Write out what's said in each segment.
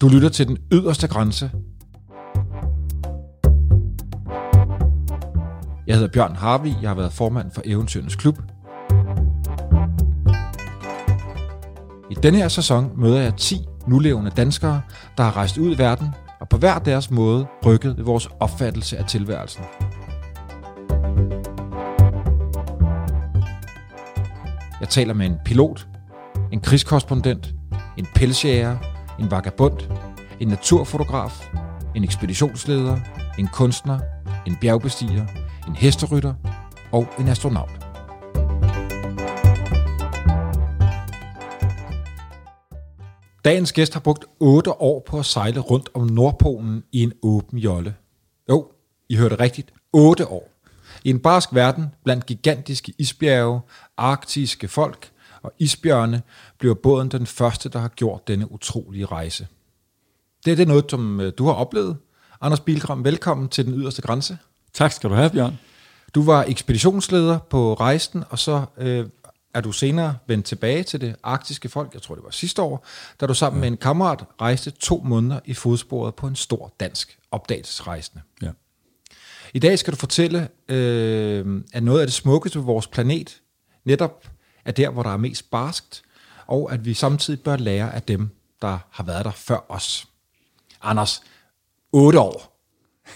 Du lytter til den yderste grænse. Jeg hedder Bjørn Harvi, jeg har været formand for Eventyrenes Klub. I denne her sæson møder jeg 10 nulevende danskere, der har rejst ud i verden og på hver deres måde rykket ved vores opfattelse af tilværelsen. Jeg taler med en pilot, en krigskorrespondent, en pelsjæger, en vagabond, en naturfotograf, en ekspeditionsleder, en kunstner, en bjergbestiger, en hesterytter og en astronaut. Dagens gæst har brugt 8 år på at sejle rundt om Nordpolen i en åben jolle. Jo, I hørte rigtigt. 8 år. I en barsk verden blandt gigantiske isbjerge, arktiske folk og isbjørne bliver båden den første, der har gjort denne utrolige rejse. Det er det noget, som øh, du har oplevet. Anders Bilgram, velkommen til den yderste grænse. Tak skal du have, Bjørn. Du var ekspeditionsleder på rejsen, og så øh, er du senere vendt tilbage til det arktiske folk, jeg tror det var sidste år, da du sammen ja. med en kammerat rejste to måneder i fodsporet på en stor dansk opdagelsesrejsende. Ja. I dag skal du fortælle, øh, at noget af det smukkeste ved vores planet netop er der, hvor der er mest barskt, og at vi samtidig bør lære af dem, der har været der før os. Anders, otte år.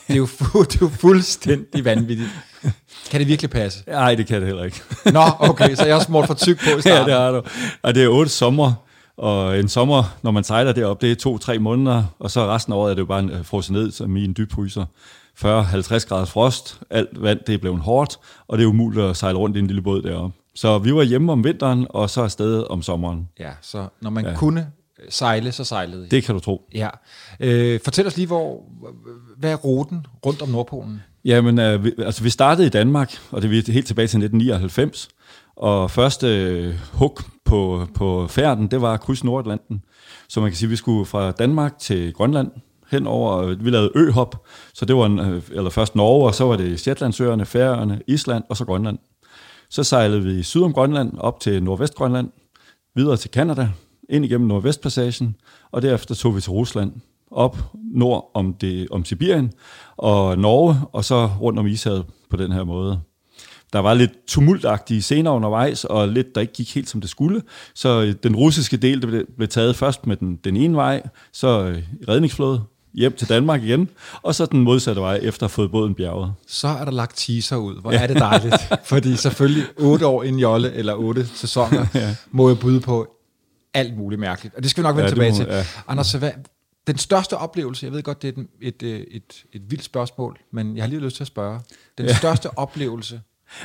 Det er jo, fu- det er jo fuldstændig vanvittigt. Kan det virkelig passe? Nej, det kan det heller ikke. Nå, okay, så jeg har smurt for tyk på i ja, starten. det har du. Og det er otte sommer, og en sommer, når man sejler derop, det er to-tre måneder, og så resten af året er det jo bare øh, frosset ned som i en dybfryser. 40-50 graders frost, alt vand det er blevet hårdt, og det er umuligt at sejle rundt i en lille båd deroppe. Så vi var hjemme om vinteren, og så afsted om sommeren. Ja, så når man ja. kunne sejle, så sejlede I. Det kan du tro. Ja. Øh, fortæl os lige, hvor, hvad er ruten rundt om Nordpolen? Jamen, øh, vi, altså vi startede i Danmark, og det er helt tilbage til 1999. Og første øh, hug på, på færden, det var at krydse Nordatlanten. Så man kan sige, at vi skulle fra Danmark til Grønland henover. Vi lavede øhop, så det var en, øh, eller først Norge, og så var det Shetlandsøerne, Færøerne, Island og så Grønland. Så sejlede vi syd om Grønland op til Nordvestgrønland, videre til Kanada, ind igennem Nordvestpassagen, og derefter tog vi til Rusland, op nord om, det, om Sibirien og Norge, og så rundt om Ishavet på den her måde. Der var lidt tumultagtige scener undervejs, og lidt, der ikke gik helt som det skulle. Så øh, den russiske del det blev, blev taget først med den, den ene vej, så øh, redningsflåde, hjem til Danmark igen, og så den modsatte vej, efter at have fået båden bjerget. Så er der lagt teaser ud. Hvor er det dejligt. Fordi selvfølgelig otte år i en jolle, eller otte sæsoner, ja. må jeg byde på alt muligt mærkeligt. Og det skal vi nok vende Ja, ja, tilbage må- til. ja. Anders, så hvad, den største oplevelse, jeg ved godt, det er et, et, et, et, et vildt spørgsmål, men jeg har lige lyst til at spørge. Den ja. største oplevelse,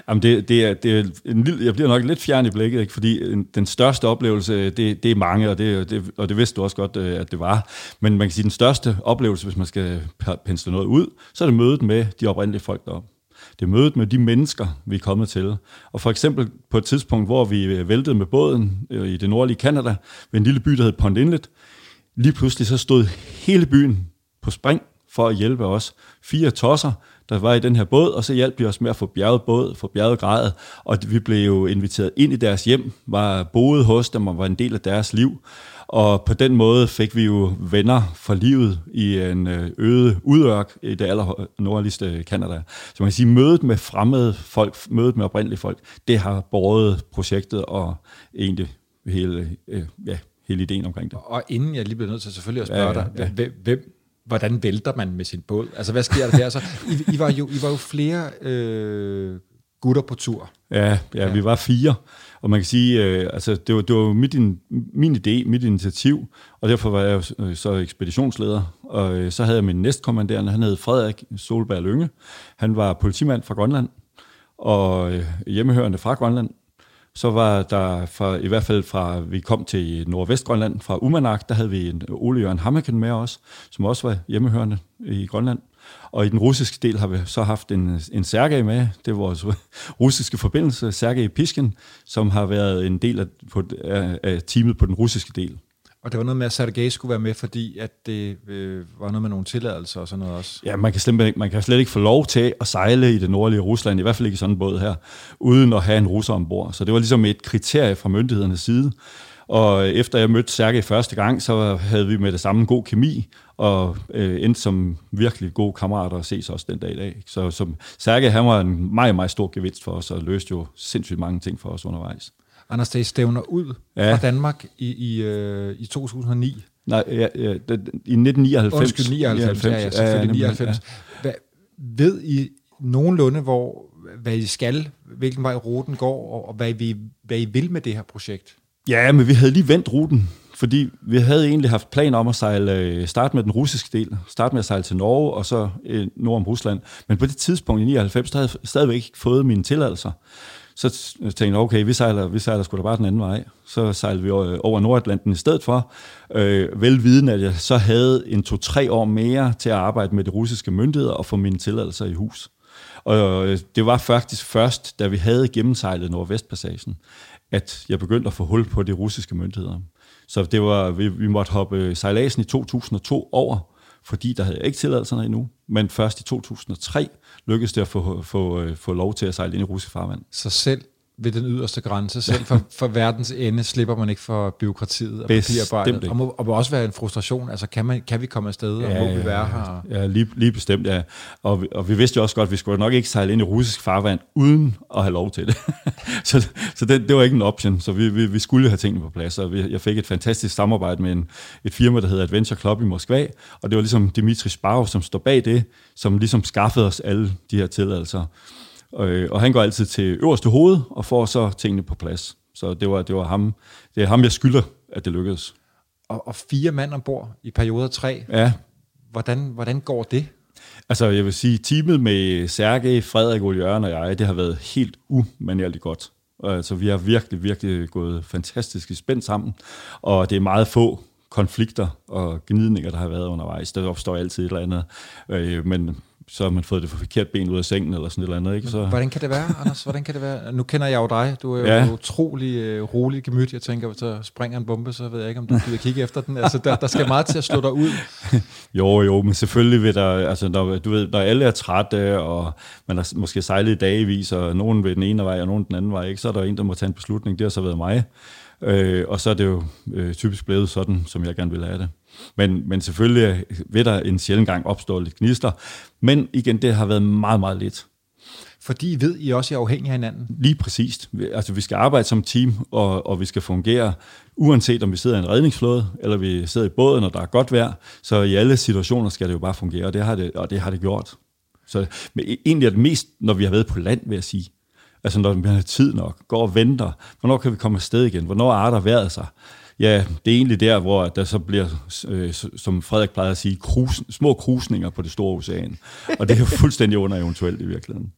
Jamen det, det, er, det er en lille, jeg bliver nok lidt fjern i blikket, ikke? fordi en- den største oplevelse, øh, det, det er mange, og det, øh, det, og det vidste du også godt, at det var. Men man kan sige, den største oplevelse, hvis man skal pensle noget ud, så er det mødet med de oprindelige folk deroppe. Det er mødet med de mennesker, vi er kommet til. Og for eksempel på et tidspunkt, hvor vi væltede med båden i det nordlige Kanada, ved en lille by, der hed Pond Inlet, lige pludselig så stod hele byen på spring for at hjælpe os. Fire tosser, der var i den her båd, og så hjalp de os med at få bjerget båd, få bjerget grædet, og vi blev jo inviteret ind i deres hjem, var boet hos dem og var en del af deres liv. Og på den måde fik vi jo venner for livet i en øh, øde udørk i det aller nordligste Kanada. Så man kan sige, mødet med fremmede folk, mødet med oprindelige folk, det har båret projektet og egentlig hele, øh, ja, hele ideen omkring det. og inden jeg lige bliver nødt til selvfølgelig at spørge Ja, ja, ja, dig, hvem, hvem, hvordan vælter man med sin båd? Altså, hvad sker der der? Så, I, I, var, jo, I var jo flere øh, gutter på tur. Ja, ja, ja, vi var fire, og man kan sige, øh, altså det var, det var jo mit, in, min idé, mit initiativ, og derfor var jeg jo, øh, så ekspeditionsleder, og øh, så havde jeg min næstkommanderende, han hed Frederik Solberg Lønge, han var politimand fra Grønland, og øh, hjemmehørende fra Grønland, så var der fra, i hvert fald fra, vi kom til Nordvestgrønland, fra Umanak, der havde vi en Ole Jørgen Hammeken med os, som også var hjemmehørende i Grønland. Og i den russiske del har vi så haft en, en Sergej med, det er vores russiske forbindelse, Sergej Piskin, som har været en del af, på, af, af teamet på den russiske del. Og det var noget med, at Sergej skulle være med, fordi at det øh, var noget med nogle tilladelser og sådan noget også. Ja, man kan, slet, ikke- man kan slet ikke få lov til at sejle i det nordlige Rusland, i hvert fald ikke i sådan en båd her, uden at have en russer ombord. Så det var ligesom et kriterie fra myndighedernes side. Og efter jeg mødte Sergej første gang, så havde vi med det samme god kemi, og øh, endte som virkelig gode kammerater og ses også den dag i dag. Så som Sergej, han var en meget, meget stor gevinst for os, og løste jo sindssygt mange ting for os undervejs. Anders Dag stævner ud ja. fra Danmark i, i, øh, i 2009. Nej, ja, ja, i 1999. Undskyld, 99, 99 ja, ja, selvfølgelig ja, 99. Ja. Hvad, ved I nogenlunde, hvor, hvad I skal, hvilken vej ruten går, og, og hvad, I, hvad I vil med det her projekt? Ja, men vi havde lige vendt ruten, fordi vi havde egentlig haft planer om at sejle, øh, starte med den russiske del, starte med at sejle til Norge, og så øh, nord om Rusland. Men på det tidspunkt i 99, der havde jeg stadigvæk ikke fået mine tilladelser. Så tænkte jeg, okay, vi sejler, vi sejler sgu da bare den anden vej. Så sejlede vi over Nordatlanten i stedet for. Øh, velviden, at jeg så havde en to-tre år mere til at arbejde med de russiske myndigheder og få mine tilladelser i hus. Og øh, det var faktisk først, da vi havde gennemsejlet Nordvestpassagen, at jeg begyndte at få hul på de russiske myndigheder. Så det var, vi, vi måtte hoppe sejladsen i 2002 over, fordi der havde jeg ikke tilladelserne endnu. Men først i 2003 lykkedes det at få, få, øh, få lov til at sejle ind i russisk farvand. Så selv ved den yderste grænse, selv for, for verdens ende, slipper man ikke for byråkratiet og papirarbejdet. Og må, og må også være en frustration. Altså, kan, man, kan vi komme afsted, og ja, må vi være her? Ja, lige, lige bestemt, ja. Og, vi, og vi vidste jo også godt, at vi skulle nok ikke sejle ind i russisk farvand, uden at have lov til det. så så det, det var ikke en option, så vi, vi, vi skulle have tingene på plads, og vi, jeg fik et fantastisk samarbejde med en, et firma, der hedder Adventure Club i Moskva, og det var ligesom Dimitri Sparov, som står bag det, som ligesom skaffede os alle de her tilladelser. Øh, og han går altid til øverste hoved og får så tingene på plads. Så det var, det var ham, det er ham, jeg skylder, at det lykkedes. Og, og fire mand ombord i perioder tre. Ja. Hvordan, hvordan går det? Altså, jeg vil sige, teamet med Sergej, Frederik, Ole Jørgen og jeg, det har været helt umanerligt godt. Altså, vi har virkelig, virkelig gået fantastisk i spændt sammen, og det er meget få konflikter og gnidninger, der har været undervejs. Der opstår altid et eller andet, øh, men så har man fået det for forkert ben ud af sengen, eller sådan et eller andet. Ikke? Så... Hvordan kan det være, Anders? Hvordan kan det være? Nu kender jeg jo dig. Du er jo ja. utrolig uh, rolig gemyt. Jeg tænker, hvis der springer en bombe, så ved jeg ikke, om du gider kigge efter den. Altså, der, der skal meget til at slå dig ud. jo, jo, men selvfølgelig vil der, altså, når, du ved, når alle er trætte, og man har måske sejlet i dagevis, og nogen ved den ene vej, og nogen den anden vej, ikke? så er der en, der må tage en beslutning. Det har så været mig. Øh, og så er det jo øh, typisk blevet sådan, som jeg gerne vil have det. Men, men selvfølgelig vil der en sjældent gang opstå lidt gnister. Men igen, det har været meget, meget lidt. Fordi I ved, I også er afhængige af hinanden? Lige præcist. Altså, vi skal arbejde som team, og, og vi skal fungere, uanset om vi sidder i en redningsflåde, eller vi sidder i båden, og der er godt vejr. Så i alle situationer skal det jo bare fungere, og det har det, og det, har det gjort. Så men e- egentlig er det mest, når vi har været på land, vil jeg sige. Altså når vi har tid nok, går og venter. Hvornår kan vi komme afsted igen? Hvornår er der været sig? Ja, det er egentlig der, hvor der så bliver, øh, som Frederik plejer at sige, krus, små krusninger på det store ocean. Og det er jo fuldstændig under eventuelt i virkeligheden.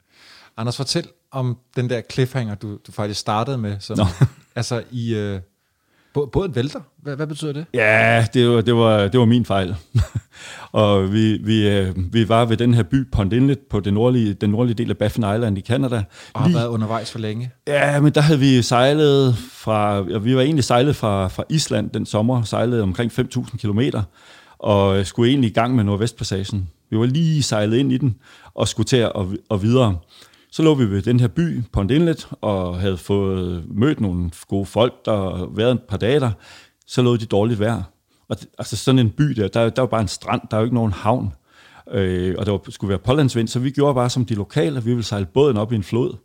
Anders, fortæl om den der cliffhanger, du, du faktisk startede med. Som, altså i... Øh Båden vælter? Hvad, hvad betyder det? Ja, det var, det var, det var min fejl. og vi, vi, øh, vi var ved den her by Pond Inlet på den nordlige, den nordlige del af Baffin Island i Canada. Og har været undervejs for længe? Ja, men der havde vi sejlet fra, vi var egentlig sejlet fra, fra Island den sommer, sejlet omkring 5.000 kilometer, og skulle egentlig i gang med Nordvestpassagen. Vi var lige sejlet ind i den, og skulle til at, og videre. Så lå vi ved den her by, Pond Inlet, og havde fået mødt nogle gode folk, der været et par dage der. Så lå de dårligt vejr. Og altså sådan en by der, der, der var bare en strand, der er jo ikke nogen havn. Øh, og der var, skulle være pålandsvind, så vi gjorde bare som de lokale, vi ville sejle båden op i en flod.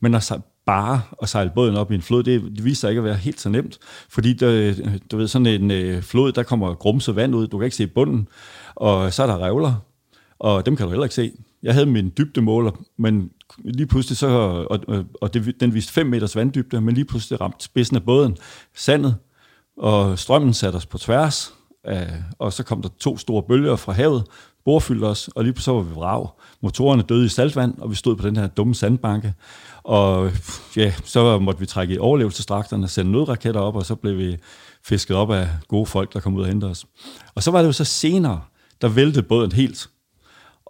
Men at bare at sejle båden op i en flod, det, det viste sig ikke at være helt så nemt, fordi der, du ved, sådan en øh, flod, der kommer grumset vand ud, du kan ikke se bunden, og så er der revler, og dem kan du heller ikke se. Jeg havde min dybdemåler, men lige pludselig så, og, og det, den viste 5 meters vanddybde, men lige pludselig ramte spidsen af båden sandet, og strømmen satte os på tværs, og så kom der to store bølger fra havet, bordfyldte os, og lige så var vi vrag. Motorerne døde i saltvand, og vi stod på den her dumme sandbanke. Og ja, så måtte vi trække i overlevelsesdragterne, sende nødraketter op, og så blev vi fisket op af gode folk, der kom ud og hente os. Og så var det jo så senere, der væltede båden helt.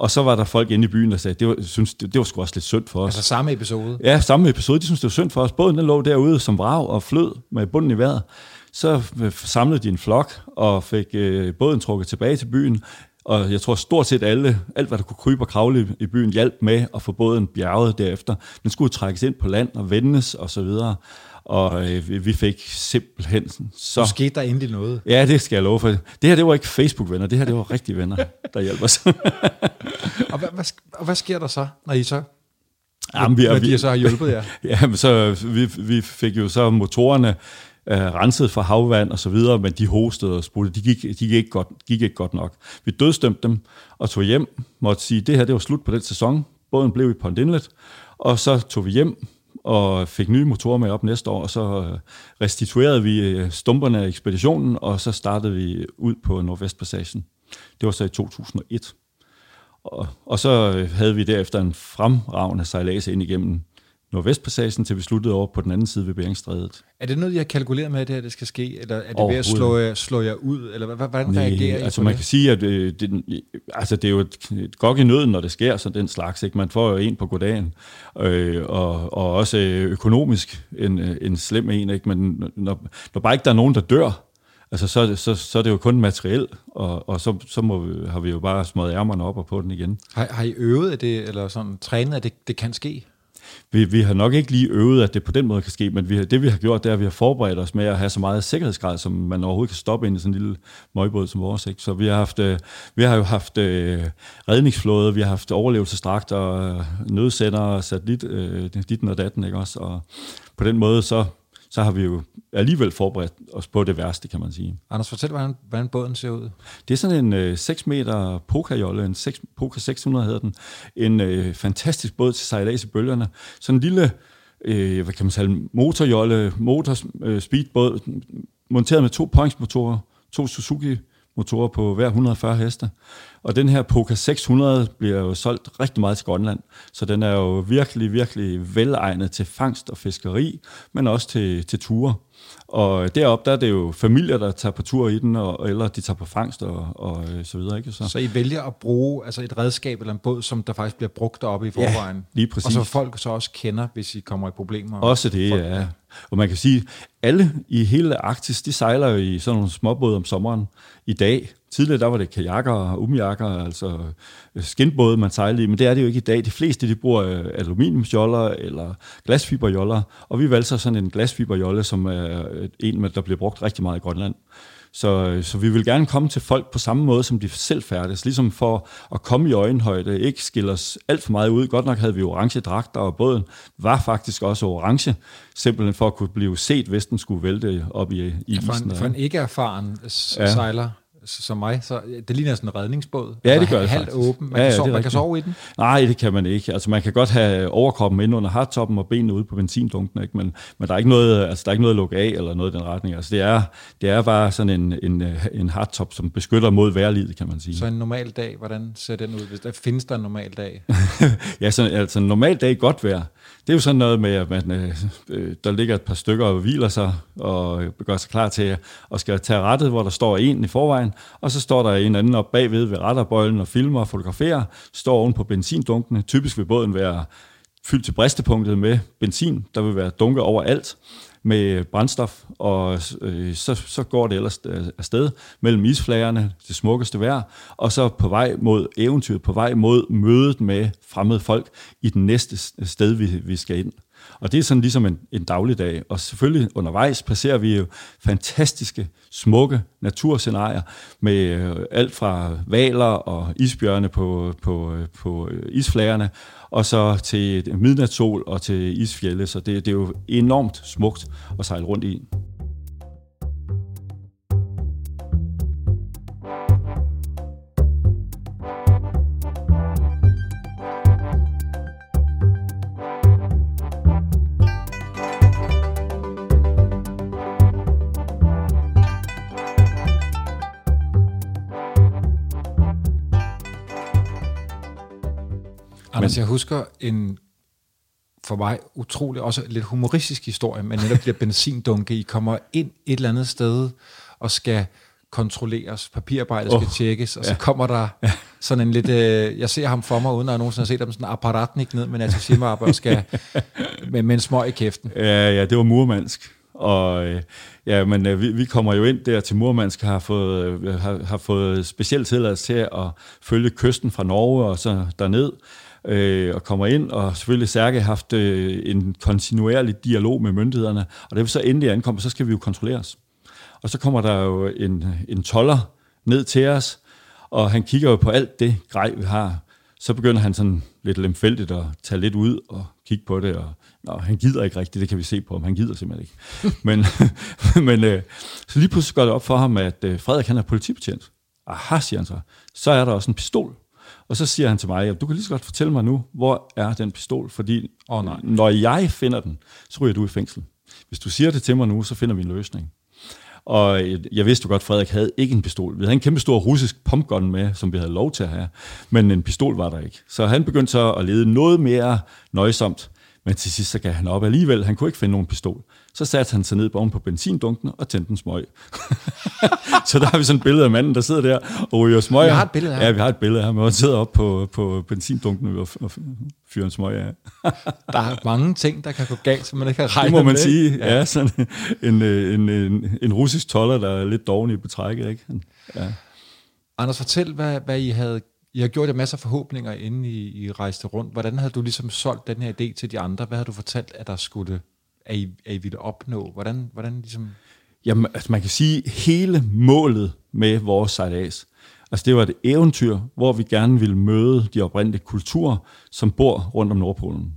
Og så var der folk inde i byen, der sagde, det var, synes, det, det var sgu også lidt synd for os. Altså samme episode? Ja, samme episode. De synes, det var synd for os. Båden den lå derude som vrag og flød med bunden i vejret. Så øh, samlede de en flok og fik øh, båden trukket tilbage til byen. og jeg tror stort set alle, alt hvad der kunne krybe og kravle i, byen, hjalp med at få båden bjerget derefter. Den skulle trækkes ind på land og vendes og så videre. Og øh, vi, fik simpelthen Så så... skete der endelig noget. Ja, det skal jeg love for. Det her, det var ikke Facebook-venner, det her, det var rigtige venner, der hjalp os. Og hvad, hvad, og hvad sker der så, når I så, Jamen, vi, når vi, de så har hjulpet jer? Ja, men så vi, vi fik jo så motorerne øh, renset for havvand og så videre, men de hostede og spurgte, de gik, de gik, ikke godt, gik ikke godt nok. Vi dødstemte dem og tog hjem, måtte sige, det her det var slut på den sæson. Båden blev i Pond Inlet, og så tog vi hjem og fik nye motorer med op næste år, og så øh, restituerede vi øh, stumperne af ekspeditionen, og så startede vi ud på Nordvestpassagen. Det var så i 2001. Og, og så øh, havde vi derefter en fremragende sejlads ind igennem Nordvestpassagen, til vi sluttede over på den anden side ved Beringstrædet. Er det noget, I har kalkuleret med, at det her det skal ske? Eller er det ved at slå jer, slå jer ud? Eller hvad- hvordan reagerer I altså man det? kan sige, at øh, det, altså det er jo et, et gok i nøden, når det sker, så den slags. Ikke? Man får jo en på goddagen, øh, og, og også øh, økonomisk en, øh, en slem en. Ikke? Men når, når bare ikke der er nogen, der dør, altså så, er det- så, så er det jo kun materiel, og, og så, så må vi, har vi jo bare smået ærmerne op og på den igen. Har, har I øvet af det, eller sådan trænet, at det, det kan ske? Vi, vi har nok ikke lige øvet, at det på den måde kan ske, men vi, har- det vi har gjort, det er, at vi har forberedt os med at have så meget sikkerhedsgrad, som man overhovedet kan stoppe ind i sådan en lille møgbåd som vores. Ikke? Så vi har, haft, øh, vi har jo haft øh, redningsflåde, vi har haft overlevelsesdragter, øh, nødsender, satellit, øh, ditten og datten, ikke også? Og på den måde, så, så har vi jo alligevel forberedt os på det værste, kan man sige. Anders, fortæl, hvordan, hvordan båden ser ud. Det er sådan en øh, 6 meter Poca-jolle, en 6, Poca 600 hedder den. En øh, fantastisk båd til sejlads i bølgerne. Sådan en lille, øh, hvad kan man sige, motorjolle, motor øh, speedbåd, monteret med to pointsmotorer, to Suzuki motorer på hver 140 heste. Og den her Poca 600 bliver jo solgt rigtig meget til Grønland, så den er jo virkelig, virkelig velegnet til fangst og fiskeri, men også til, til ture. Og deroppe der er det jo familier, der tager på tur i den, og, eller de tager på fangst og, og øh, så videre. Ikke? Så, Så I vælger at bruge altså et redskab eller en båd, som der faktisk bliver brugt deroppe i forvejen. lige præcis. Og så folk så også kender, hvis I kommer i problemer. Også det, folk, ja. Og man kan sige, alle i hele Arktis, de sejler jo i sådan nogle småbåde om sommeren i dag. Tidligere der var det kajakker og umjakker, altså skinbåde, man sejlede i, men det er det jo ikke i dag. De fleste, de bruger øh, aluminiumsjoller eller glasfiberjoller, og vi valgte så sådan en glasfiberjolle, som er en, med, der bliver brugt rigtig meget i Grønland. Så, så vi vil gerne komme til folk på samme måde, som de selv færdes, ligesom for at komme i øjenhøjde, ikke skille os alt for meget ud. Godt nok havde vi orange dragter, og båden var faktisk også orange, simpelthen for at kunne blive set, hvis den skulle vælte op i, i For isen. en, for en ikke erfaren Ja. ja. sejler som mig, så det ligner sådan en redningsbåd. Ja, det Altså, gør det Halvt faktisk. åben. Man, Ja, ja, kan, sove, man kan sove i den. Nej, det kan man ikke. Altså, man kan godt have overkroppen inde under hardtoppen og benene ude på benzindunken, ikke? Men, men der, er ikke noget, altså, der er ikke noget at lukke af eller noget i den retning. Altså, det, er, det er bare sådan en, en, øh, en hardtop, som beskytter mod vejrlivet, kan man sige. Så en normal dag, hvordan ser den ud? Hvis der findes der en normal dag? Ja, så, altså en normal dag i godt vejr. Det er jo sådan noget med, at man, øh, øh, der ligger et par stykker og hviler sig og gør sig klar til at skal tage rettet, hvor der står en i forvejen, og så står der en anden op bagved ved retterbøjlen og filmer og fotograferer, står oven på benzindunkene. Typisk vil båden være fyldt til bristepunktet med benzin. Der vil være dunker overalt med brændstof, og øh, så, så går det ellers øh, afsted mellem isflagerne, det smukkeste vejr, og så på vej mod eventyret, på vej mod mødet med fremmede folk i den næste sted, vi, vi skal ind. Og det er sådan ligesom en, en dagligdag. Og selvfølgelig undervejs passerer vi jo fantastiske, smukke naturscenarier med øh, alt fra valer og isbjørne på, på, øh, på isflagerne, og så til midnatssol og til isfjælde. Så det, det er jo enormt smukt at sejle rundt i. Anders, jeg husker en for mig utrolig, også lidt humoristisk historie, men netop de der benzindunke, I kommer ind et eller andet sted og skal kontrolleres, papirarbejdet skal Åh, tjekkes, og så ja. kommer der sådan en lidt, øh, jeg ser ham for mig, uden at jeg nogensinde har set ham, sådan en apparatnik ned med en og skal med, med en smøg i kæften. Ja, ja, det var murmansk. Og øh, ja, men øh, vi, vi kommer jo ind der til Murmansk, har fået, øh, har, har fået specielt tilladelse til at følge kysten fra Norge og så derned øh, og kommer ind, og selvfølgelig Særke har haft øh, en kontinuerlig dialog med myndighederne, og da vi så endelig ankommer, så skal vi jo kontrolleres. Og så kommer der jo en, en toller ned til os, og han kigger jo på alt det grej, vi har. Så begynder han sådan lidt lemfældigt at tage lidt ud og kigge på det, og nå, han gider ikke rigtigt, det kan vi se på ham, han gider simpelthen ikke. men men øh, så lige pludselig går det op for ham, at øh, Frederik han er politibetjent. Aha, siger han så. Så er der også en pistol. Og så siger han til mig, at du kan lige så godt fortælle mig nu, hvor er den pistol, fordi oh, nej. når jeg finder den, så ryger du i fængsel. Hvis du siger det til mig nu, så finder vi en løsning. Og jeg vidste jo godt, at Frederik havde ikke en pistol. Vi havde en kæmpe stor russisk pumpgun med, som vi havde lov til at have, men en pistol var der ikke. Så han begyndte så at lede noget mere nøjsomt, men til sidst så gav han op alligevel. Han kunne ikke finde nogen pistol. Så satte han sig ned oven på benzindunken og tændte en smøg. så der har vi sådan et billede af manden, der sidder der og ryger smøg. Vi har et billede her. Ja, vi har et billede her, hvor han sidder op på, på benzindunken og, og fyrer en smøg af. der er mange ting, der kan gå galt, som man ikke kan regne Det må man med. sige. Ja, ja sådan en, en, en, en russisk toller, der er lidt doven i betrækket. Ikke? Ja. Anders, fortæl, hvad, hvad I havde i har gjort jer masser af forhåbninger, inden I, I rejste rundt. Hvordan havde du ligesom solgt den her idé til de andre? Hvad havde du fortalt, at der skulle, er I, er I ville opnå? Hvordan, hvordan ligesom... Jamen, altså man kan sige, hele målet med vores sejlads, altså det var et eventyr, hvor vi gerne ville møde de oprindelige kulturer, som bor rundt om Nordpolen.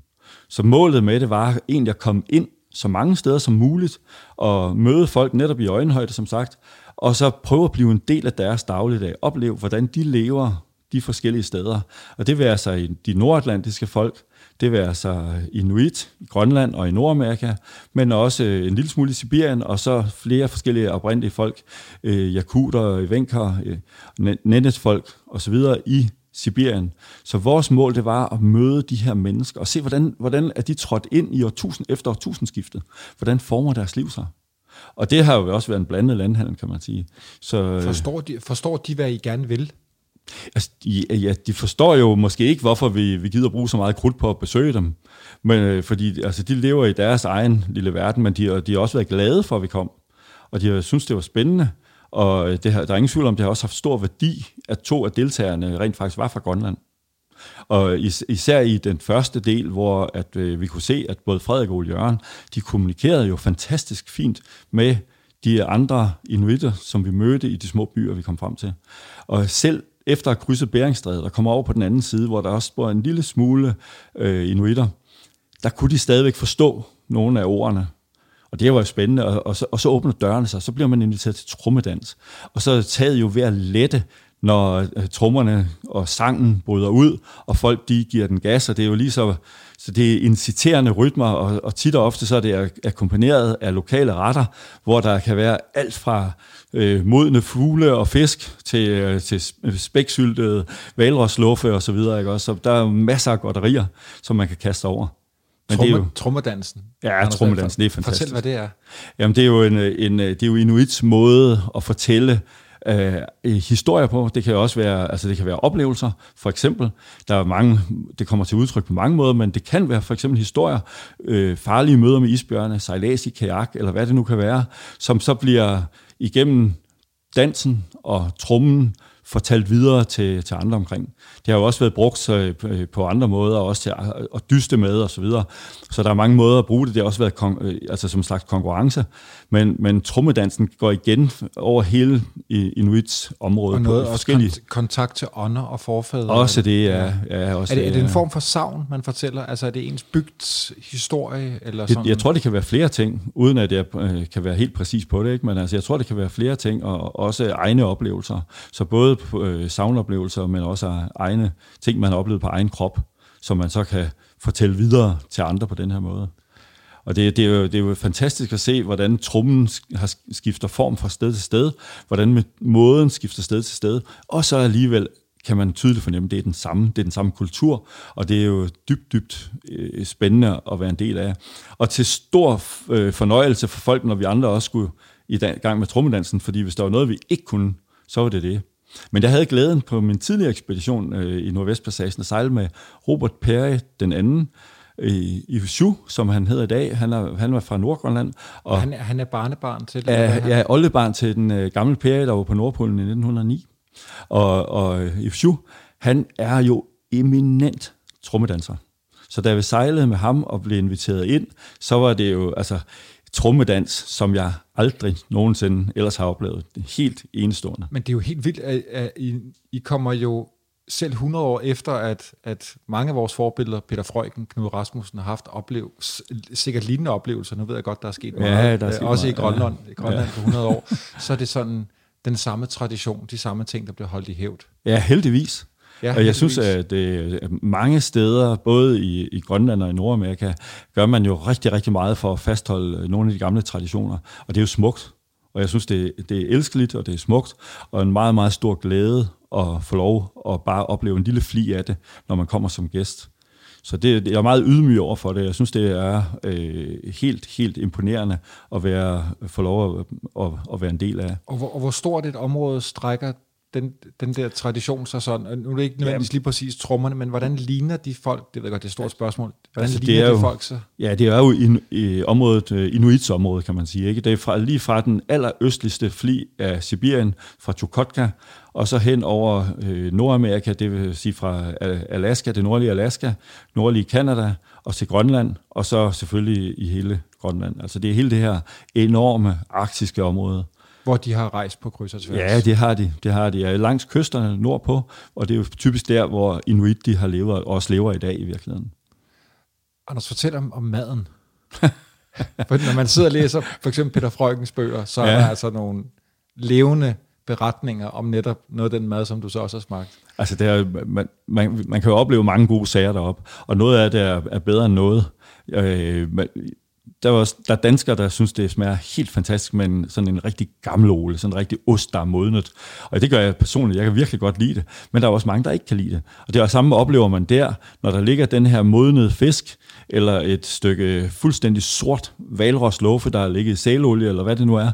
Så målet med det var egentlig at komme ind så mange steder som muligt, og møde folk netop i øjenhøjde, som sagt, og så prøve at blive en del af deres dagligdag, opleve, hvordan de lever de forskellige steder. Og det vil altså i de nordatlantiske folk, det vil altså Inuit i Grønland og i Nordamerika, men også en lille smule i Sibirien, og så flere forskellige oprindelige folk, øh, jakuter, venker, øh, Nenetsfolk osv. i Sibirien. Så vores mål, det var at møde de her mennesker, og se, hvordan, hvordan er de trådt ind i årtusind, efter årtusindskiftet. Hvordan former deres liv sig? Og det har jo også været en blandet landhandel, kan man sige. Så, forstår, de, forstår de, hvad I gerne vil? Altså, de, ja, de forstår jo måske ikke, hvorfor vi, vi gider bruge så meget krudt på at besøge dem. Men, øh, fordi altså, de lever i deres egen lille verden, men de, de har også været glade for, at vi kom. Og de har synes, det var spændende. Og øh, det her, der er ingen tvivl om, det har også haft stor værdi, at to af deltagerne rent faktisk var fra Grønland. Og is, især i den første del, hvor at, øh, vi kunne se, at både Frederik og Ole Jørgen, de kommunikerede jo fantastisk fint med de andre inuitter, som vi mødte i de små byer, vi kom frem til. Og selv efter at krydse Beringstrædet og komme over på den anden side, hvor der også bor en lille smule øh, inuitter, der kunne de stadigvæk forstå nogle af ordene. Og det var jo spændende, og, og, så, og så åbner dørene sig, så bliver man inviteret til trommedans. Og så er taget jo ved at lette, når øh, trommerne og sangen bryder ud, og folk de giver den gas, og det er jo lige så så det er inciterende rytmer, og, og tit og ofte så er det akkompagneret af lokale retter, hvor der kan være alt fra øh, modne fugle og fisk til, øh, til spæksyltede valrosluffe og så videre. Ikke? Også, så der er masser af godterier, som man kan kaste over. Men Trumme, det er jo, trommedansen. Ja, trommedansen, det er fantastisk. Fortæl, hvad det er. Jamen, det er jo, en, en, det er jo Inuits måde at fortælle Øh, øh, historier på. Det kan også være, altså det kan være oplevelser, for eksempel. Der er mange, det kommer til udtryk på mange måder, men det kan være for eksempel historier, øh, farlige møder med isbjørne, sejlads i kajak, eller hvad det nu kan være, som så bliver igennem dansen og trummen fortalt videre til, til andre omkring. Det har jo også været brugt øh, på andre måder, også til at, at dyste med og så videre. Så der er mange måder at bruge det. Det har også været kon, øh, altså som en slags konkurrence. Men, men trommedansen går igen over hele Inuits område. Og noget på forskellige... også kontakt til ånder og forfædre. Også det, ja. ja også er, det, er det en form for savn, man fortæller? Altså er det ens bygts historie? Eller sådan? Det, jeg tror, det kan være flere ting, uden at jeg øh, kan være helt præcis på det. Ikke? Men altså, jeg tror, det kan være flere ting, og også egne oplevelser. Så både øh, savnoplevelser, men også egne ting, man har oplevet på egen krop, som man så kan fortælle videre til andre på den her måde. Og det, det, er jo, det er jo fantastisk at se, hvordan trummen har skifter form fra sted til sted, hvordan måden skifter sted til sted, og så alligevel kan man tydeligt fornemme, at det er den samme, det er den samme kultur, og det er jo dybt, dybt øh, spændende at være en del af. Og til stor øh, fornøjelse for folk, når vi andre også skulle i gang med trommedansen, fordi hvis der var noget, vi ikke kunne, så var det det. Men jeg havde glæden på min tidligere ekspedition øh, i Nordvestpassagen at sejle med Robert Perry, den anden, i, i Shu, som han hedder i dag. Han er, han var fra Nordgrønland. Og han, er, han er barnebarn til det? Ja, ja oldebarn til den uh, gamle Per, der var på Nordpolen i 1909. Og, og i Shu, han er jo eminent trommedanser. Så da vi sejlede med ham og blev inviteret ind, så var det jo altså trommedans, som jeg aldrig nogensinde ellers har oplevet. Det er helt enestående. Men det er jo helt vildt, at, at I, I kommer jo selv 100 år efter, at, at mange af vores forbilleder, Peter Freuchen, Knud Rasmussen, har haft oplev, sikkert lignende oplevelser. Nu ved jeg godt, der er sket meget. Ja, der er sket også meget. i Grønland, ja. i Grønland ja. på 100 år. Så er det sådan den samme tradition, de samme ting, der bliver holdt i hævd. Ja, heldigvis. Ja, og jeg synes, at det, mange steder, både i, i Grønland og i Nordamerika, gør man jo rigtig, rigtig meget for at fastholde nogle af de gamle traditioner. Og det er jo smukt. Og jeg synes, det, det er elskeligt, og det er smukt, og en meget, meget stor glæde at få lov at bare opleve en lille fli af det, når man kommer som gæst. Så det, jeg er meget ydmyg over for det. Jeg synes, det er øh, helt, helt imponerende at være, få lov at, at, at være en del af. Og hvor, og hvor stort et område strækker den, den der tradition så sådan, og nu er det ikke nødvendigvis lige præcis trommerne, men hvordan ligner de folk, det ved jeg godt, det er et stort spørgsmål, hvordan altså, ligner det er de jo, folk så? Ja, det er jo i, i området, øh, Inuits område, kan man sige. Ikke? Det er fra, lige fra den allerøstligste fli af Sibirien, fra Chukotka, og så hen over øh, Nordamerika, det vil sige fra Alaska, det nordlige Alaska, nordlige Kanada, og til Grønland, og så selvfølgelig i hele Grønland. Altså det er hele det her enorme arktiske område. Hvor de har rejst på kryds og tværs. Ja, det har de. Det har de. Ja, langs kysterne nordpå, og det er jo typisk der, hvor Inuit de har levet, og også lever i dag i virkeligheden. Anders, fortæl om, om maden. for når man sidder og læser for eksempel Peter Freugens bøger, så ja. er der altså nogle levende beretninger om netop noget af den mad, som du så også har smagt. Altså, det er, man, man, man kan jo opleve mange gode sager deroppe, og noget af det er, er bedre end noget. Øh, der er, også, der er danskere, der synes, det smager helt fantastisk med en, sådan en rigtig gammel ole, sådan en rigtig ost, der er modnet. Og det gør jeg personligt, jeg kan virkelig godt lide det. Men der er også mange, der ikke kan lide det. Og det er samme oplever man der, når der ligger den her modnede fisk, eller et stykke fuldstændig sort valroslofe, der er ligget i sælolie, eller hvad det nu er,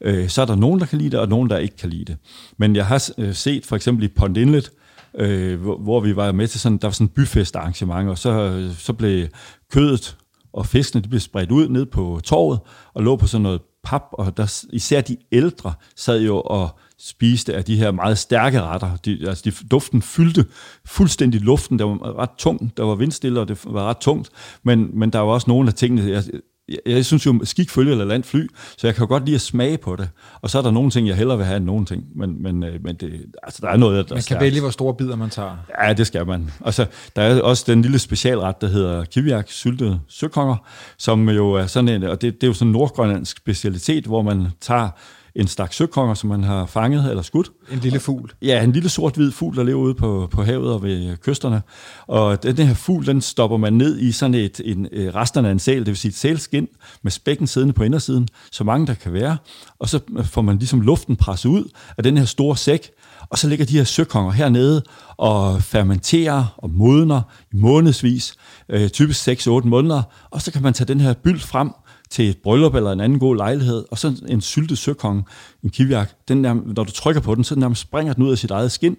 øh, så er der nogen, der kan lide det, og nogen, der ikke kan lide det. Men jeg har øh, set for eksempel i Pond Inlet, øh, hvor, hvor vi var med til sådan, der var sådan en byfest arrangement, og så, øh, så blev kødet og fiskene de blev spredt ud ned på torvet og lå på sådan noget pap, og der, især de ældre sad jo og spiste af de her meget stærke retter. De, altså de, duften fyldte fuldstændig luften, der var ret tung, der var vindstille, og det var ret tungt, men, men der var også nogle af tingene, jeg, jeg, jeg synes jo, skik følge eller land fly, så jeg kan godt lide at smage på det. Og så er der nogle ting, jeg hellere vil have end nogle ting. Men, men, øh, men det, altså, der er noget, der Man kan stærkt. vælge, hvor store bidder man tager. Ja, det skal man. Og så, der er også den lille specialret, der hedder kiviak, syltede søkonger, som jo er sådan en, og det, det er jo sådan en nordgrønlandsk specialitet, hvor man tager en stak søkonger, som man har fanget eller skudt. En lille fugl? Ja, en lille sort-hvid fugl, der lever ude på, på havet og ved kysterne. Og den her fugl, den stopper man ned i sådan et, en, øh, resterne af en sæl, det vil sige et sælskin med spækken siddende på indersiden, så mange der kan være. Og så får man ligesom luften presset ud af den her store sæk, og så ligger de her søkonger hernede og fermenterer og modner i månedsvis, øh, typisk 6-8 måneder, og så kan man tage den her byld frem, til et bryllup eller en anden god lejlighed, og så en syltet søkong, en kiviak, den der, når du trykker på den, så nærmest springer den ud af sit eget skin.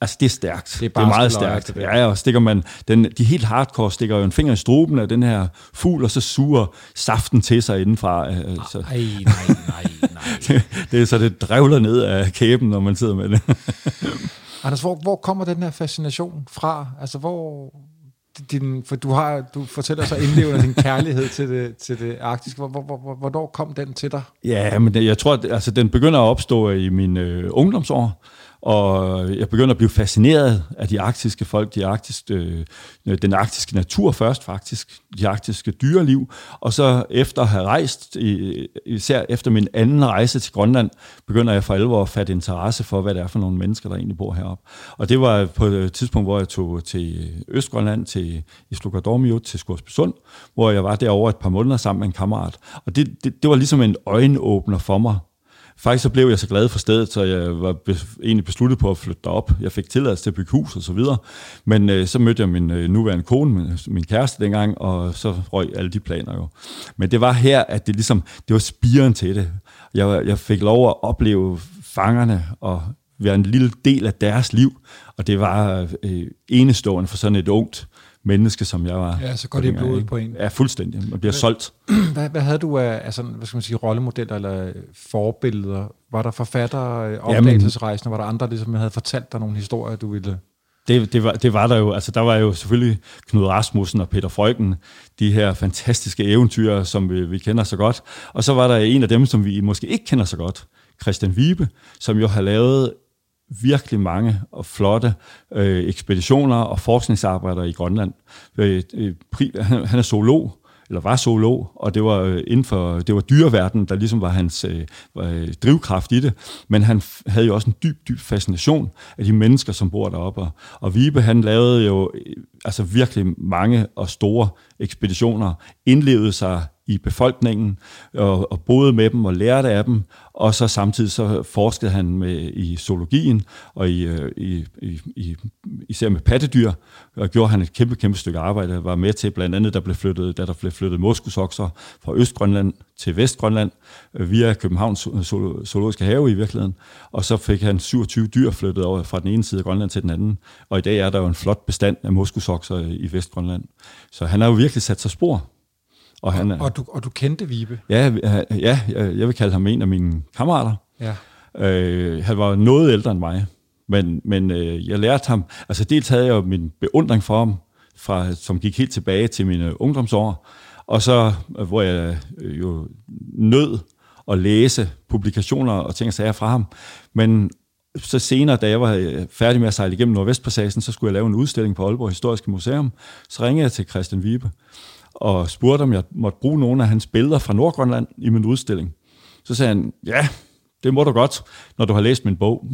Altså, det er stærkt. Det er, det er meget stærkt. Det. Ja, og stikker man, den, de helt hardcore stikker jo en finger i struben af den her fugl, og så suger saften til sig indenfra. Øh, så. Nej, nej, nej, nej. det er så, det drevler ned af kæben, når man sidder med det. Anders, hvor, hvor kommer den her fascination fra? Altså, hvor, din, for du, har, du fortæller så indlevende din kærlighed til det, til det arktiske. Hvor, hvor, hvor, hvornår kom den til dig? Ja, men jeg tror, at altså, den begynder at opstå i mine øh, ungdomsår og jeg begynder at blive fascineret af de arktiske folk, de arktiske, øh, den arktiske natur først faktisk, de arktiske dyreliv, og så efter at have rejst, især efter min anden rejse til Grønland, begynder jeg for alvor at fatte interesse for, hvad det er for nogle mennesker, der egentlig bor heroppe. Og det var på et tidspunkt, hvor jeg tog til Østgrønland, til Islukadormiut, til Skursbysund, hvor jeg var derovre et par måneder sammen med en kammerat. Og det, det, det var ligesom en øjenåbner for mig, Faktisk så blev jeg så glad for stedet, så jeg var egentlig besluttet på at flytte derop. Jeg fik tilladelse til at bygge hus og så videre. Men øh, så mødte jeg min øh, nuværende kone, min, min kæreste dengang, og så røg alle de planer jo. Men det var her, at det ligesom, det var spiren til det. Jeg, jeg fik lov at opleve fangerne og være en lille del af deres liv, og det var øh, enestående for sådan et ungt menneske, som jeg var. Ja, så går det i blodet på en. Ja, fuldstændig. Man bliver solgt. Hvad, hvad havde du af, sådan, hvad skal man sige, rollemodeller eller forbilleder? Var der forfattere, øh, opdagelsesrejsende? Var der andre, ligesom havde fortalt dig nogle historier, du ville... Det, det, var, det var der jo. Altså, der var jo selvfølgelig Knud Rasmussen og Peter Freuchen, de her fantastiske eventyr, som vi, vi kender så godt. Og så var der en af dem, som vi måske ikke kender så godt, Christian Vibe, som jo har lavet virkelig mange og flotte øh, ekspeditioner og forskningsarbejder i Grønland. Øh, øh pri- han, han er zoolog, eller var zoolog, og det var øh, inden for det var dyreverdenen, der ligesom var hans øh, øh drivkraft i det. Men han havde jo også en dyb, dyb fascination af de mennesker, som bor deroppe. Og, og Vibe, han lavede jo øh, altså virkelig mange og store ekspeditioner, indlevede sig i befolkningen og, og boede med dem og lærte af dem, og så samtidig så forskede han med i zoologien og i, øh, i, i, i især med pattedyr, og gjorde han et kæmpe, kæmpe stykke arbejde, var med til blandt andet, der blev flyttet, da der blev flyttet moskusokser fra Østgrønland til Vestgrønland, øh, via Københavns Zoologiske Have i virkeligheden, og så fik han 27 dyr flyttet over fra den ene side af Grønland til den anden, og i dag er der jo en flot bestand af moskusokser i Vestgrønland. Så han har jo virkelig sat sig spor. Og han, er- Og du, og du kendte Vibe? Ja, ja, ja, jeg vil kalde ham en af mine kammerater. Ja. Øh, han var noget ældre end mig, men, men øh, jeg lærte ham, altså dels havde jeg jo min beundring for ham, fra, som gik helt tilbage til mine ungdomsår, og så, øh, hvor jeg øh, jo nød at læse publikationer og ting og sager fra ham, men så senere, da jeg var øh, færdig med at sejle igennem Nordvestpassagen, så skulle jeg lave en udstilling på Aalborg Historiske Museum. Så ringede jeg til Christian Vibe og spurgte, om jeg måtte bruge nogle af hans billeder fra Nordgrønland i min udstilling. Så sagde han, ja, det må du godt, når du har læst min bog.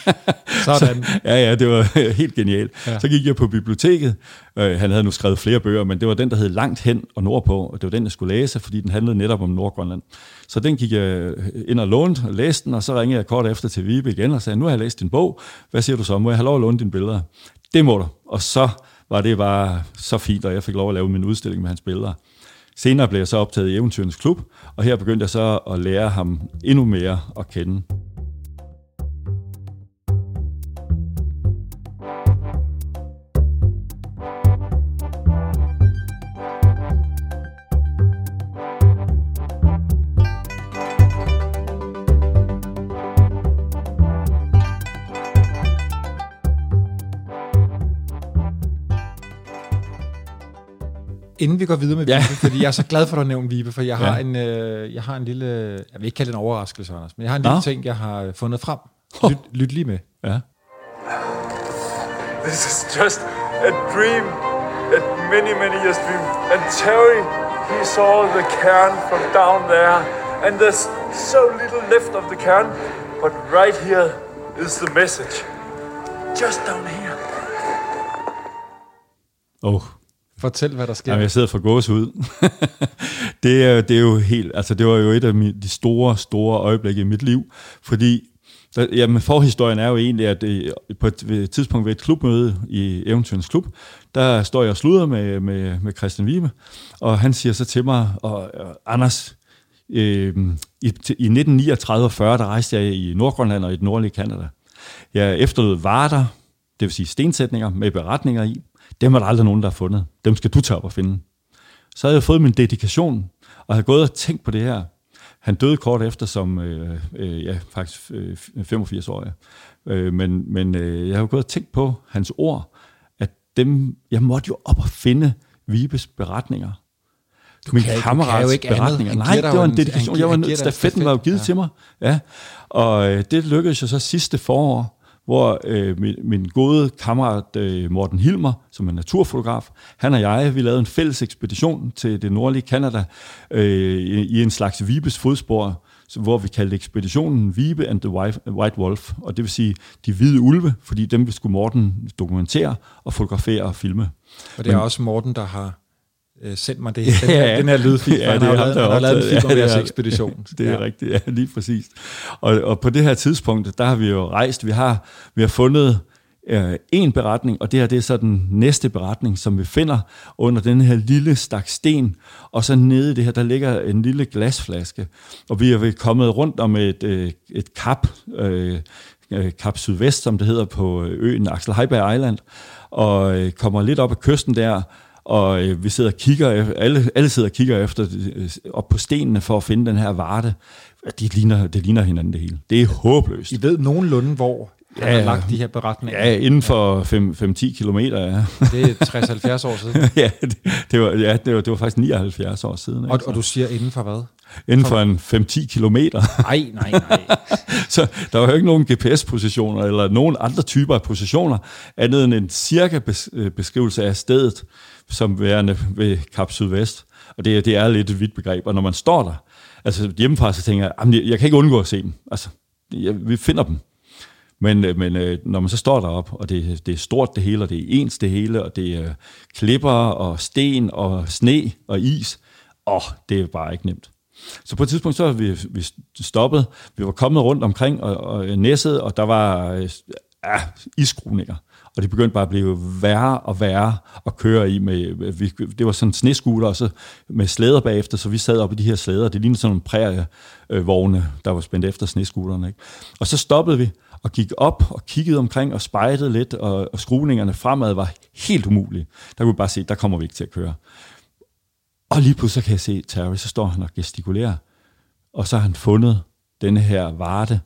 Sådan. Så, ja, ja, det var helt genialt. Ja. Så gik jeg på biblioteket. Øh, han havde nu skrevet flere bøger, men det var den, der hed Langt hen og nordpå, og det var den, jeg skulle læse, fordi den handlede netop om Nordgrønland. Så den gik jeg ind og lånte og læste den, og så ringede jeg kort efter til Vibe igen og sagde, nu har jeg læst din bog, hvad siger du så? Må jeg have lov at låne dine billeder? Det må du. Og så var det bare så fint, og jeg fik lov at lave min udstilling med hans billeder. Senere blev jeg så optaget i Eventyrens Klub, og her begyndte jeg så at lære ham endnu mere at kende. Vi går videre med Vibe, Ja. fordi jeg er så glad for, at du har nævnt Vibe, for jeg har, Ja. en, øh, jeg har en lille, jeg vil ikke kalde det en overraskelse, Anders, men jeg har en lille Nå. ting, jeg har fundet frem. Lyt, lyt lige med. Ja. This is just a dream, a many, many years dream. And Terry, he saw the cairn from down there, and there's so little left of the cairn, but right here is the message. Just down here. Oh, Fortæl, hvad der sker. Jamen, jeg sidder for gås ud. det, det er jo helt, altså det var jo et af mine, de store, store øjeblikke i mit liv, fordi der, jamen, forhistorien er jo egentlig, at øh, på et, et tidspunkt ved et klubmøde i Eventyrens Klub, der står jeg og sluder med, med, med Christian Vibe, og han siger så til mig, og, Anders, øh, i, i 1939 og 40, der rejste jeg i Nordgrønland og i det nordlige Kanada. Jeg efterlod varter, det vil sige stensætninger med beretninger i. Dem er der aldrig nogen, der har fundet. Dem skal du tage op og finde. Så havde jeg fået min dedikation, og havde gået og tænkt på det her. Han døde kort efter som, øh, øh, ja, faktisk øh, 85 år. Ja. Øh, men men øh, jeg har gået og tænkt på hans ord, at dem, jeg måtte jo op og finde Vibes beretninger. Du min kan- kammerats ikke beretninger. Nej, det var en dedikation. Jeg var nødt, stafetten var jo givet stafet. til mig. Ja. Og øh, det lykkedes jo så sidste forår, hvor øh, min, min gode kammerat øh, Morten Hilmer, som er naturfotograf, han og jeg, vi lavede en fælles ekspedition til det nordlige Kanada øh, i, i en slags Vibes fodspor, hvor vi kaldte ekspeditionen Vibe and the White, White Wolf, og det vil sige de hvide ulve, fordi dem skulle Morten dokumentere og fotografere og filme. Og det er Men- også Morten, der har øh, sendt mig det, den, her, Ja, den her lydfil. ja, han det har, der han har lavet en film om Ja, jeres det er- ekspedition. Det er ja. rigtigt, ja, lige præcis. Og, og på det her tidspunkt, der har vi jo rejst, vi har, vi har fundet øh, en beretning, og det her det er så den næste beretning, som vi finder under den her lille stak sten, og så nede i det her, der ligger en lille glasflaske, og vi er kommet rundt om et, øh, et kap, øh, øh, Kap Sydvest, som det hedder på øh, øen Axel Heiberg Island, og kommer lidt op ad kysten der, og øh, vi sidder og kigger, alle, alle sidder og kigger efter øh, op på stenene for at finde den her varte. Det ligner, det ligner hinanden det hele. Det er håbløst. I ved nogenlunde, hvor han Ja, har lagt de her beretninger. Ja, inden for 5-10 kilometer, ja. Det er 60-70 år siden. ja, det, det, var, ja det, var, det var faktisk 79 år siden. Ikke? Og, og du siger inden for hvad? Inden for en 5-10 kilometer. Nej, nej, nej. Så der var jo ikke nogen GPS-positioner eller nogen andre typer af positioner, andet end en cirka øh, beskrivelse af stedet, som værende ved Kap Sydvest. Og det, det er lidt et vidt begreb. Og når man står der, altså hjemmefra, så tænker jeg, "Jamen, jeg, jeg kan ikke undgå at se dem. Altså, jeg, vi finder dem. Men, øh, men øh, når man så står derop, og det, det er stort det hele, og det er ens det hele, og det er klipper og sten og sne og is, åh, det er bare ikke nemt. Så på et tidspunkt så var vi, vi stoppet. Vi var kommet rundt omkring og, og øh, næsset, og der var ah, ja, iskruninger. Og det begyndte bare at blive værre og værre at køre i. Med, vi, det var sådan en sneskuter, og så med slæder bagefter, så vi sad oppe i de her slæder. Det lignede sådan nogle prærievogne, der var spændt efter sneskuterne. Ikke? Og så stoppede vi og gik op og kiggede omkring og spejtede lidt, og, og skrugningerne fremad var helt umulige. Der kunne vi bare se, der kommer vi ikke til at køre. Og lige pludselig kan jeg se Terry, så står han og gestikulerer, og så har han fundet denne her varte,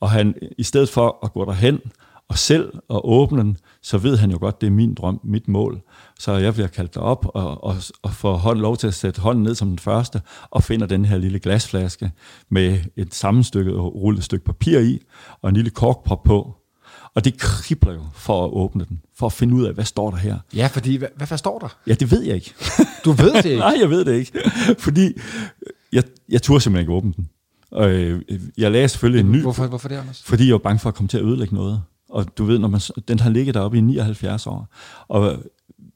og han, i stedet for at gå derhen og selv og åbne den, så ved han jo godt, det er min drøm, mit mål. Så jeg bliver kaldt derop og, og, og får hånd, lov til at sætte hånden ned som den første, og finder den her lille glasflaske med et sammenstykket og rullet stykke papir i, og en lille korkprop på. Og det kribler jo for at åbne den, for at finde ud af, hvad står der her. Ja, fordi, hvad, hvad, hvad står der? Ja, det ved jeg ikke. Du ved det ikke. Nej, jeg ved det ikke. Fordi jeg, jeg turde simpelthen ikke åbne den. Og øh, jeg lagde selvfølgelig en ny, Hvorfor, hvorfor det, Anders? fordi jeg var bange for at komme til at ødelægge noget. Og du ved, når man, den har ligget deroppe i 79 år. Og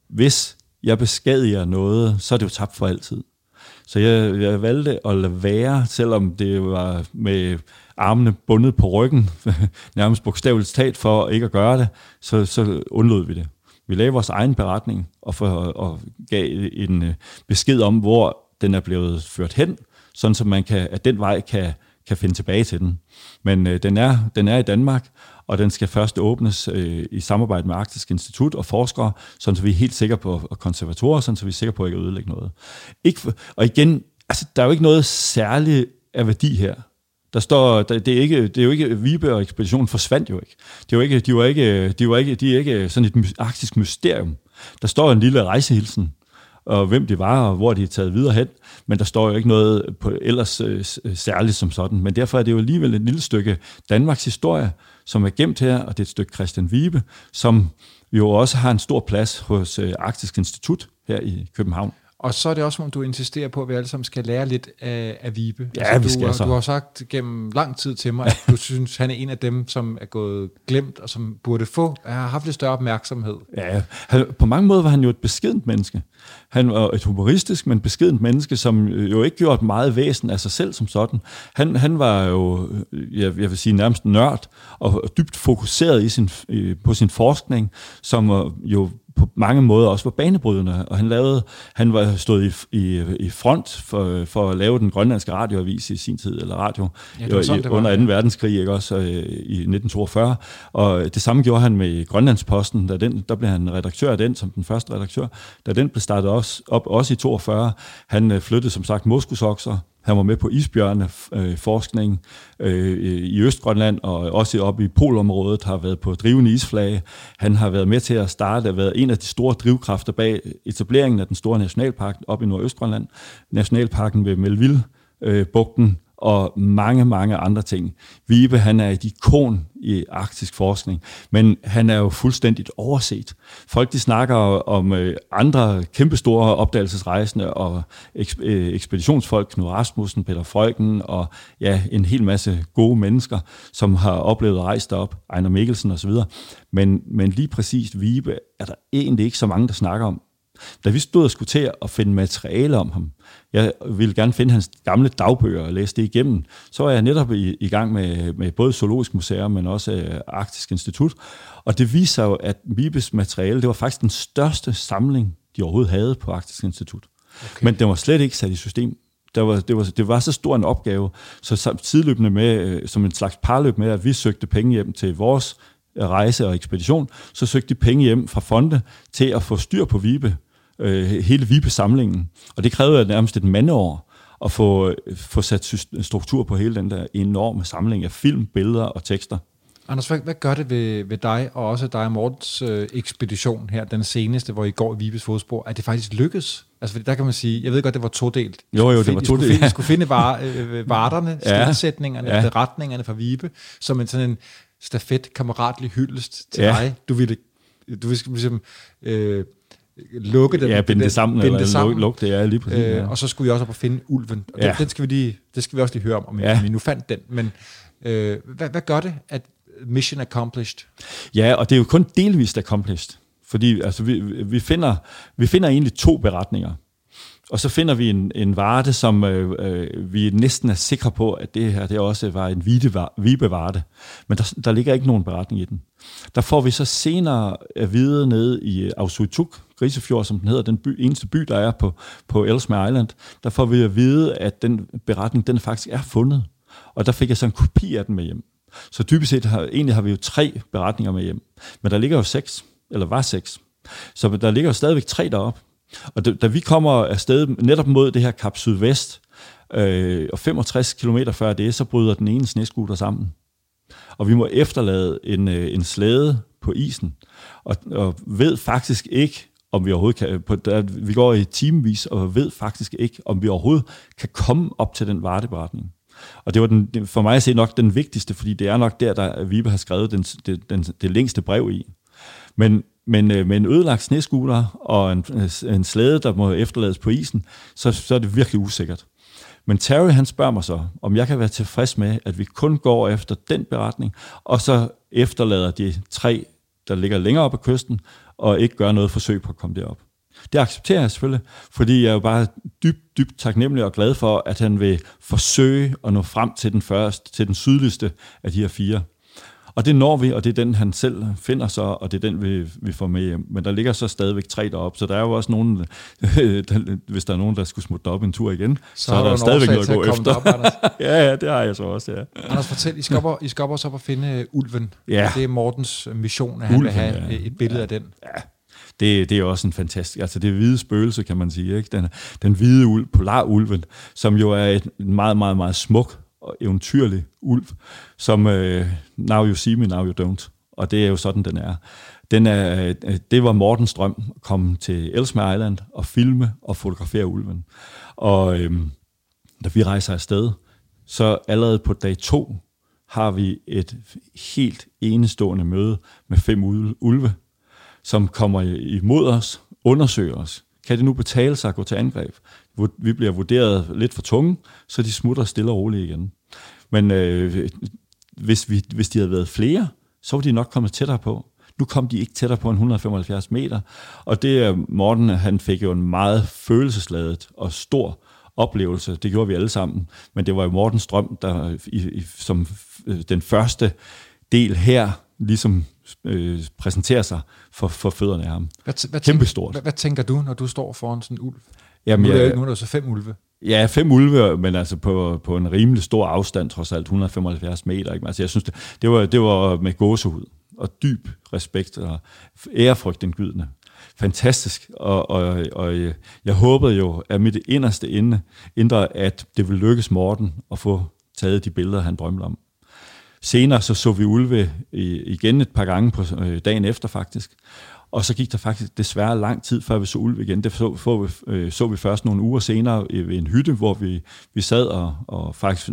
hvis jeg beskadiger noget, så er det jo tabt for altid. Så jeg, jeg valgte at lade være, selvom det var med armene bundet på ryggen, nærmest bogstaveligt talt for ikke at gøre det, så, så undlod vi det. Vi lavede vores egen beretning og, for, og gav en øh, besked om, hvor den er blevet ført hen, sådan så man kan, at den vej kan, kan finde tilbage til den. Men øh, den, er, den er i Danmark, og den skal først åbnes øh, i samarbejde med Arktisk Institut og forskere, sådan så vi er helt sikre på, og konservatorer, sådan så vi er sikre på at ikke ødelægge noget. Ikke, og igen, altså, der er jo ikke noget særligt af værdi her. Der står, der, det, er ikke, det er jo ikke, Vibe og ekspeditionen forsvandt jo ikke. Det er jo ikke, de var ikke, de var ikke, de er ikke sådan et arktisk mysterium. Der står en lille rejsehilsen, og hvem de var, og hvor de er taget videre hen, men der står jo ikke noget på ellers øh, s- særligt som sådan. Men derfor er det jo alligevel et lille stykke Danmarks historie, som er gemt her, og det er et stykke Christian Vibe, som jo også har en stor plads hos øh, Arktisk Institut her i København. Og så er det også, som du insisterer på, at vi alle sammen skal lære lidt af, af Vibe. Ja, vi du, skal har- så. Du har sagt gennem lang tid til mig, at du synes, han er en af dem, som er gået glemt, og som burde få, har haft lidt større opmærksomhed. Ja, på mange måder var han jo et beskedent menneske. Han var et humoristisk, men beskedent menneske, som jo ikke gjorde meget væsen af sig selv som sådan. Han, han var jo, jeg, jeg vil sige, nærmest nørd og dybt fokuseret i sin, i- på sin forskning, som øh, jo på mange måder også var banebrydende, og han lavede, han var stået i, i, i front for, for at lave den grønlandske radioavis i sin tid, eller radio, Ja, det var sådan, i- det var, under ja. 2. verdenskrig, ikke også, øh, i 1942, og det samme gjorde han med Grønlandsposten, da den, der blev han redaktør af den, som den første redaktør, da den blev startede også, op, også i 42. Han øh, flyttede som sagt moskusokser, han var med på isbjørne øh, forskning øh, i Østgrønland, og også oppe i polområdet, har været på drivende isflage. Han har været med til at starte, været en af de store drivkræfter bag etableringen af den store nationalpark op i Nordøstgrønland. Nationalparken ved Melville, øh, bugten og mange, mange andre ting. Vibe, han er et ikon i arktisk forskning, men han er jo fuldstændigt overset. Folk, de snakker om øh, andre kæmpestore opdagelsesrejsende og eks- øh, ekspeditionsfolk, Knud Rasmussen, Peter Frøken og ja, en hel masse gode mennesker, som har oplevet at rejse derop, Ejner Mikkelsen osv. Men, men lige præcis Vibe er der egentlig ikke så mange, der snakker om. Da vi stod og skulle til at finde materiale om ham, jeg ville gerne finde hans gamle dagbøger og læse det igennem, så var jeg netop i, i gang med, med både Zoologisk Museum, men også øh, Arktisk Institut. Og det viser sig jo, at Vibes materiale, det var faktisk den største samling, de overhovedet havde på Arktisk Institut. Okay. Men den var slet ikke sat i system. Der var, det, var, det var så stor en opgave, så sideløbende med, øh, som en slags parløb med, at vi søgte penge hjem til vores rejse og ekspedition, så søgte de penge hjem fra fonde til at få styr på Vibe, øh, hele Vibe-samlingen. Og det krævede nærmest et mandeår at få, få sat struktur på hele den der enorme samling af film, billeder og tekster. Anders, hvad, hvad gør det ved, ved dig, og også dig og Mortens øh, ekspedition her, den seneste, hvor I går i Vibes fodspor, at det faktisk lykkedes? Altså, fordi der kan man sige, jeg ved godt, det var todelt. Jo, jo, det var todelt. I skulle finde, finde var, øh, varterne, ja. ja. beretningerne fra Vibe, som en sådan en stafet, kammeratlig hyldest til ja. dig. Du ville, du ville ligesom... Øh, lukke den. Ja, binde det sammen, binde eller det sammen. lukke det, ja, lige præcis. Øh, ja. Og så skulle vi også op og finde ulven. Og ja. den, den, skal vi lige, det skal vi også lige høre om, om ja. vi nu fandt den. Men øh, hvad, hvad gør det, at mission accomplished? Ja, og det er jo kun delvist accomplished. Fordi altså, vi, vi, finder, vi finder egentlig to beretninger. Og så finder vi en, en varte, som øh, øh, vi næsten er sikre på, at det her det også var en vibevarte. Men der, der ligger ikke nogen beretning i den. Der får vi så senere at vide nede i øh, Ausuituk, Risefjord, som den hedder, den by, eneste by, der er på, på Ellesmere Island, der får vi at vide, at den beretning, den faktisk er fundet. Og der fik jeg så en kopi af den med hjem. Så typisk set har, egentlig har vi jo tre beretninger med hjem. Men der ligger jo seks, eller var seks. Så der ligger jo stadigvæk tre deroppe. Og da, da vi kommer afsted netop mod det her Kap Sydvest, øh, og 65 km før det, så bryder den ene sneskuter sammen. Og vi må efterlade en, øh, en slæde på isen, og, og ved faktisk ikke, om vi overhovedet kan, på, der, vi går i timevis, og ved faktisk ikke, om vi overhovedet kan komme op til den varteberetning. Og det var den, for mig at se nok den vigtigste, fordi det er nok der, der Vibe har skrevet den, den, den, det længste brev i. Men, men øh, med en ødelagt sneskuter og en, en slæde, der må efterlades på isen, så, så er det virkelig usikkert. Men Terry han spørger mig så, om jeg kan være tilfreds med, at vi kun går efter den beretning, og så efterlader de tre, der ligger længere op ad kysten, og ikke gøre noget forsøg på at komme derop. Det accepterer jeg selvfølgelig, fordi jeg er jo bare dybt, dybt taknemmelig og glad for, at han vil forsøge at nå frem til den første, til den sydligste af de her fire. Og det når vi, og det er den, han selv finder så, og det er den, vi, vi får med hjem. Men der ligger så stadigvæk tre deroppe, så der er jo også nogen, der, hvis der er nogen, der skulle smutte op en tur igen, så, så er der, stadigvæk noget at gå efter. Op, ja, ja, det har jeg så også, ja. Anders, fortæl, I skal op, I skal op også op og finde øh, ulven. Ja. Det er Mortens mission, at han ulven, vil have ja. et billede ja. af den. Ja, det, det er også en fantastisk, altså det hvide spøgelse, kan man sige, ikke? Den, den hvide ulv, polarulven, som jo er et meget, meget, meget smuk og eventyrlig ulv, som øh, now you see me, now you don't. Og det er jo sådan, den er. Den er øh, det var Mortens drøm, at komme til Ellesmere Island og filme og fotografere ulven. Og øh, da vi rejser afsted, så allerede på dag to har vi et helt enestående møde med fem ulve, som kommer imod os, undersøger os. Kan det nu betale sig at gå til angreb? Vi bliver vurderet lidt for tunge, så de smutter stille og roligt igen. Men øh, hvis, vi, hvis de havde været flere, så var de nok kommet tættere på. Nu kom de ikke tættere på end 175 meter, og det øh, Morten, han fik jo en meget følelsesladet og stor oplevelse. Det gjorde vi alle sammen, men det var jo Mortens drøm, der i, i, som øh, den første del her ligesom øh, præsenterer sig for, for fødderne af ham. Hvad, hvad Kæmpe stort. Hvad, hvad tænker du, når du står foran sådan en ulv? Jamen, nu, er der, nu er der så fem ulve. Ja, fem ulve, men altså på, på en rimelig stor afstand, trods alt 175 meter. Ikke? Altså jeg synes, det, det, var, det var med gåsehud og dyb respekt og ærefrygtindgydende. Fantastisk, og, og, og jeg håbede jo, at mit inderste inde, indre, at det ville lykkes Morten at få taget de billeder, han drømte om. Senere så så vi ulve igen et par gange på øh, dagen efter faktisk, og så gik der faktisk desværre lang tid, før vi så ulve igen. Det så, så, vi, øh, så vi først nogle uger senere ved en hytte, hvor vi, vi sad og, og faktisk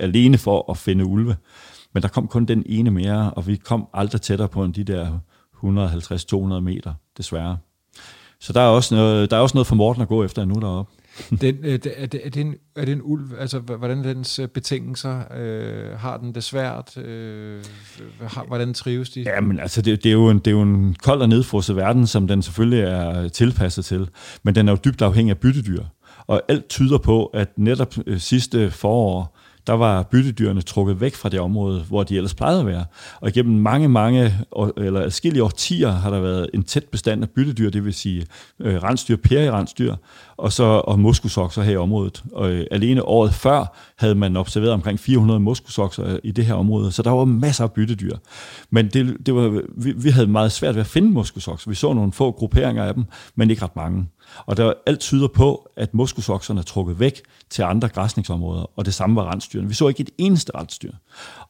alene for at finde ulve. Men der kom kun den ene mere, og vi kom aldrig tættere på end de der 150-200 meter, desværre. Så der er også noget, der er også noget for Morten at gå efter nu deroppe den, øh, er, det, er, det en, er det en ulv? Altså, hvordan dens øh, betingelser? Øh, har den det svært? Øh, har, hvordan trives de? Ja, men altså, det, det, er jo en, det er jo en kold og nedfrosset verden, som den selvfølgelig er tilpasset til. Men den er jo dybt afhængig af byttedyr. Og alt tyder på, at netop øh, sidste forår, der var byttedyrene trukket væk fra det område, hvor de ellers plejede at være. Og igennem mange, mange, eller adskillige årtier har der været en tæt bestand af byttedyr, det vil sige øh, rensdyr, rensdyr, og så og moskusokser her i området. Og øh, alene året før havde man observeret omkring 400 moskusokser øh, i det her område, så der var masser af byttedyr. Men det, det var, vi, vi havde meget svært ved at finde moskusokser. Vi så nogle få grupperinger af dem, men ikke ret mange. Og der alt tyder på, at moskusokserne er trukket væk til andre græsningsområder, og det samme var rensdyrene. Vi så ikke et eneste rensdyr.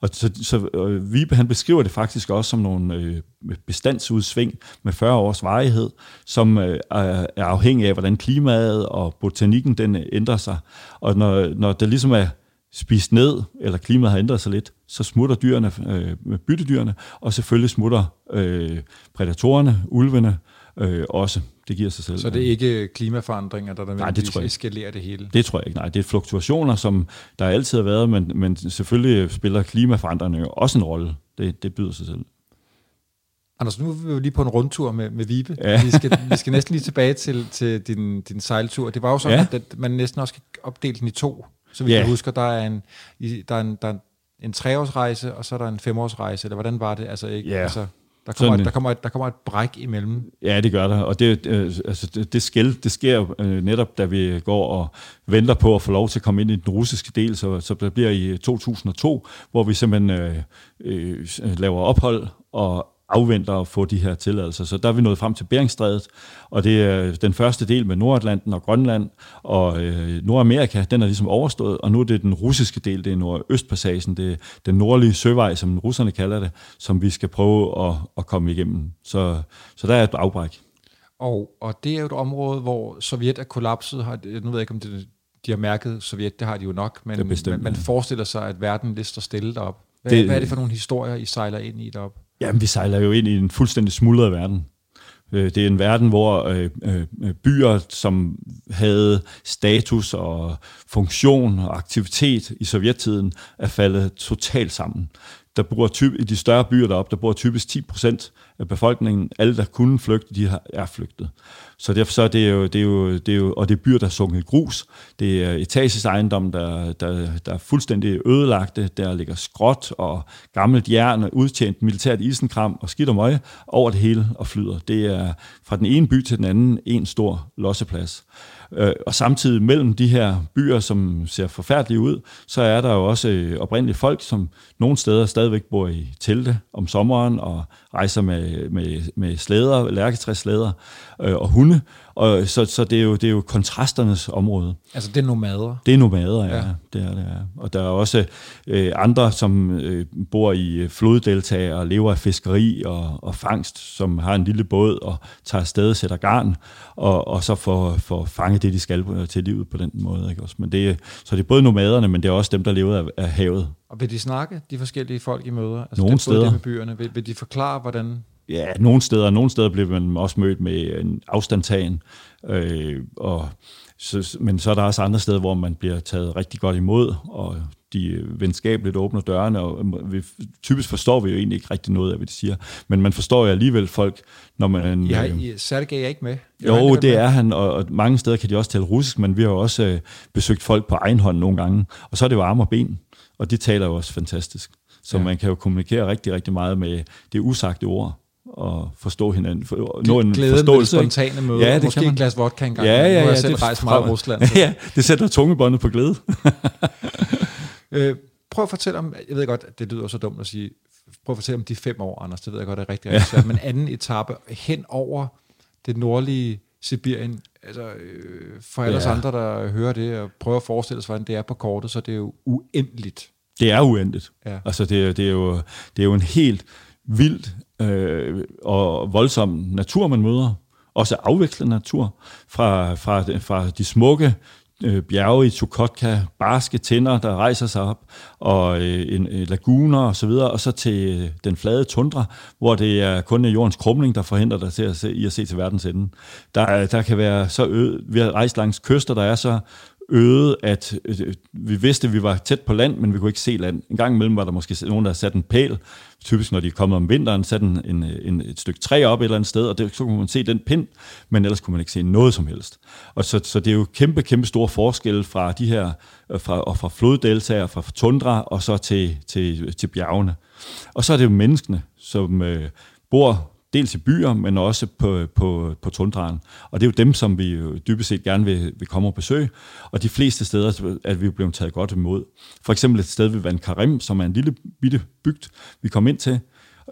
Og så, så øh, Vibe, han beskriver det faktisk også som nogle øh, bestandsudsving med 40 års varighed, som øh, er afhængig af, hvordan klimaet og botanikken den øh, ændrer sig. Og når, når det ligesom er spist ned, eller klimaet har ændret sig lidt, så smutter dyrene, øh, byttedyrene, og selvfølgelig smutter øh, predatorerne, ulvene, øh, også. Det giver sig selv. Så det er ikke klimaforandringer, der Nej, det tror jeg eskalerer det hele? Det tror jeg ikke, nej. Det er fluktuationer, som der altid har været, men, men selvfølgelig spiller klimaforandringer også en rolle. Det, det byder sig selv. Anders, nu er vi lige på en rundtur med, med Vibe. Ja. Vi, skal, vi skal næsten lige tilbage til, til din, din sejltur. Det var jo sådan, ja. at man næsten også kan opdele den i to. Så vi ja. husker, der er en, der er en, der er en treårsrejse, og så er der en femårsrejse, eller hvordan var det? Altså, ikke? Ja. Altså, der kommer, et, der, kommer et, der kommer et bræk imellem. Ja, det gør der, og det, øh, altså det, det, skæld, det sker øh, netop, da vi går og venter på at få lov til at komme ind i den russiske del, så, så det bliver i 2002, hvor vi simpelthen øh, øh, laver ophold og afventer at få de her tilladelser. Så der er vi nået frem til Beringstrædet, og det er den første del med Nordatlanten og Grønland, og øh, Nordamerika, den er ligesom overstået, og nu er det den russiske del, det er Nordøstpassagen, det er den nordlige søvej, som russerne kalder det, som vi skal prøve at, at komme igennem. Så, så der er et afbræk. Og, og det er jo et område, hvor Sovjet er kollapset. Har, nu ved jeg ikke, om det, de har mærket Sovjet, det har de jo nok, men bestemt, man, man forestiller sig, at verden lidt står stille derop. Hvad, det, hvad er det for nogle historier, I sejler ind i derop? Jamen, vi sejler jo ind i en fuldstændig smuldret verden. Øh, det er en verden, hvor øh, øh, øh, byer, som havde status og funktion og aktivitet i sovjettiden, er faldet totalt sammen. Der bor typ, I de større byer deroppe, der bor typisk 10 procent af befolkningen. Alle, der kunne flygte, de er flygtet. Så derfor så er det jo, det er jo, det er jo, og det er byer, der er sunket i grus. Det er etages ejendom, der, der, der er fuldstændig ødelagte. Der ligger skråt og gammelt jern, udtjent militært isenkram og skidt og møg over det hele og flyder. Det er fra den ene by til den anden en stor losseplads. Øh, og samtidig mellem de her byer, som ser forfærdelige ud, så er der jo også øh, oprindelige folk, som nogle steder stadigvæk bor i telte om sommeren og rejser med, med, med slæder, lærketræslæder øh, og hunde. Og så, så det, er jo, det er jo kontrasternes område. Altså det er nomader? Det er nomader, ja. ja. Det er det, ja. Og der er også øh, andre, som øh, bor i floddeltager og lever af fiskeri og, og fangst, som har en lille båd og tager afsted og sætter garn, og, og så får, får fanget det, de skal til livet på den måde. Ikke? Også. Men det, så det er både nomaderne, men det er også dem, der lever af, af havet. Og vil de snakke, de forskellige folk i møder? Altså Nogle steder. med byerne. Vil, vil de forklare, hvordan... Ja, nogle steder. Nogle steder bliver man også mødt med en afstandtagen. Øh, og så, men så er der også andre steder, hvor man bliver taget rigtig godt imod, og de venskabeligt åbner dørene, og vi, typisk forstår vi jo egentlig ikke rigtig noget af, hvad de siger. Men man forstår jo alligevel folk, når man... Ja, øh, Sergej er ikke med. Jo, jo det med. er han, og, og mange steder kan de også tale russisk, men vi har jo også øh, besøgt folk på egen hånd nogle gange, og så er det jo arme og ben og de taler jo også fantastisk. Så ja. man kan jo kommunikere rigtig, rigtig meget med det usagte ord og forstå hinanden. For, nå en forståelse. Med spontane møder. Ja, det Måske kan man. et glas vodka engang. Ja, ja, ja. Nu har jeg selv rejst meget i Rusland. Så. Ja, det sætter tungebåndet på glæde. øh, prøv at fortælle om, jeg ved godt, det lyder så dumt at sige, prøv at fortælle om de fem år, Anders, det ved jeg godt er rigtig, rigtig svært, men anden etape hen over det nordlige Sibirien, altså øh, for alle ja. andre, der hører det og prøver at forestille sig, hvordan det er på kortet, så det er jo uendeligt. Det er uendeligt. Ja. Altså det, det, er jo, det er jo en helt vild øh, og voldsom natur, man møder. Også afvekslende natur fra, fra, fra de smukke øh, bjerge i Chukotka, barske tænder, der rejser sig op, og øh, en, øh, laguner og så videre, og så til øh, den flade tundra, hvor det er kun øh, jordens krumning, der forhindrer dig til at se, i at se til verdens ende. Der, der kan være så øde, vi har rejst langs kyster, der er så øget, at øh, vi vidste, at vi var tæt på land, men vi kunne ikke se land. En gang imellem var der måske nogen, der havde sat en pæl, typisk når de er kommet om vinteren, sat en, en, en, et stykke træ op et eller andet sted, og det, så kunne man se den pind, men ellers kunne man ikke se noget som helst. Og så, så det er jo kæmpe, kæmpe store forskelle fra de her, øh, fra, og fra floddeltager, fra tundra, og så til, til, til bjergene. Og så er det jo menneskene, som øh, bor dels i byer, men også på, på, på tundraen. Og det er jo dem, som vi jo dybest set gerne vil, vil komme og besøge. Og de fleste steder er vi blevet taget godt imod. For eksempel et sted ved Van Karim, som er en lille bitte bygd, vi kom ind til.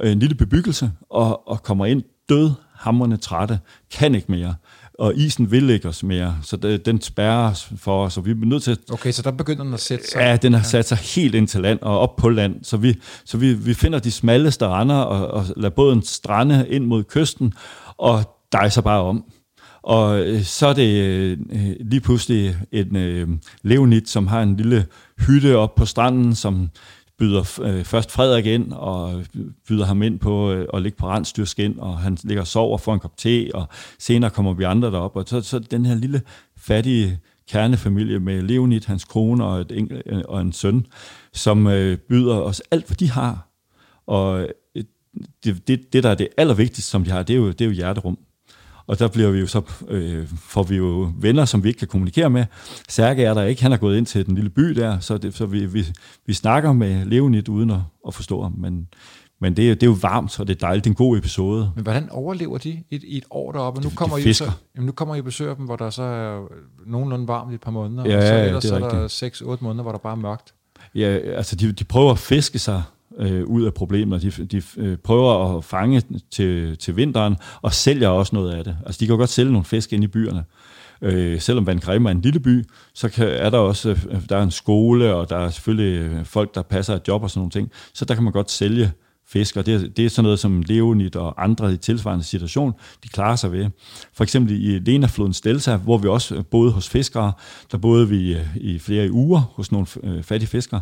Øh, en lille bebyggelse, og, og kommer ind død, hammerne trætte, kan ikke mere og isen vil ikke os mere, så det, den spærrer for os, og vi er nødt til at... Okay, så der begynder den at sætte sig? Ja, den har sat sig helt ind til land og op på land, så vi, så vi, vi finder de smalleste render og, og lader båden strande ind mod kysten, og dejser bare om. Og øh, så er det øh, lige pludselig en øh, Leonid, som har en lille hytte op på stranden, som byder øh, først Frederik ind og byder ham ind på øh, at ligge på rensdyrskin, og han ligger og sover for en kop te, og senere kommer vi andre derop, og så, så den her lille fattige kernefamilie med Leonid, hans kone og, et, øh, og en søn, som øh, byder os alt, hvad de har. Og øh, det, det, det, der er det allervigtigste, som de har, det er jo, det er jo hjerterum. Og der bliver vi jo så, øh, får vi jo venner, som vi ikke kan kommunikere med. Særke er der ikke, han er gået ind til den lille by der, så, det, så vi, vi, vi snakker med Leonid uden at, at forstå ham. Men, men det, er, det er jo varmt, og det er dejligt. Det er en god episode. Men hvordan overlever de et, et år deroppe? Nu kommer, de I, fisker. så, jamen, nu kommer I og besøger dem, hvor der så er nogenlunde varmt i et par måneder, Ja, og så ja, ellers det er så er der 6-8 måneder, hvor der bare er mørkt. Ja, altså de, de prøver at fiske sig øh, ud af problemet. De, de øh, prøver at fange til, til vinteren, og sælger også noget af det. Altså de kan jo godt sælge nogle fisk ind i byerne. Øh, selvom Van Grim er en lille by, så kan, er der også øh, der er en skole, og der er selvfølgelig øh, folk, der passer et job og sådan nogle ting. Så der kan man godt sælge fisk, og det, er- det er sådan noget som Leonid og andre i tilsvarende situation, de klarer sig ved. For eksempel i Lenaflodens delta, hvor vi også øh, boede hos fiskere, der boede vi i flere uger hos nogle fattige fiskere,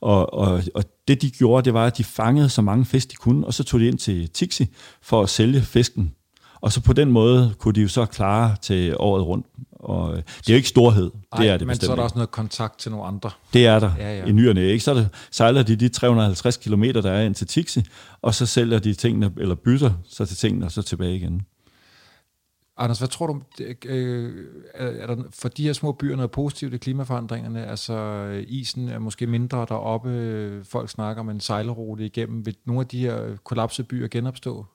og, og, og det de gjorde, det var, at de fangede så mange fisk, de kunne, og så tog de ind til Tixi for at sælge fisken. Og så på den måde kunne de jo så klare til året rundt. Og øh, det er jo ikke storhed, det Ej, er det men bestemt så er der også noget kontakt til nogle andre. Det er der Ja, ja, i nyerne, ikke? Så det, sejler de de 350 km, der er ind til Tixi, og så sælger de tingene, eller bytter sig til tingene, og så tilbage igen. Anders, hvad tror du, øh, er er der for de her små byer noget positivt i klimaforandringerne? Altså øh, isen er måske mindre deroppe, øh, folk snakker om en sejlerute igennem. Vil nogle af de her kollapsede byer genopstå?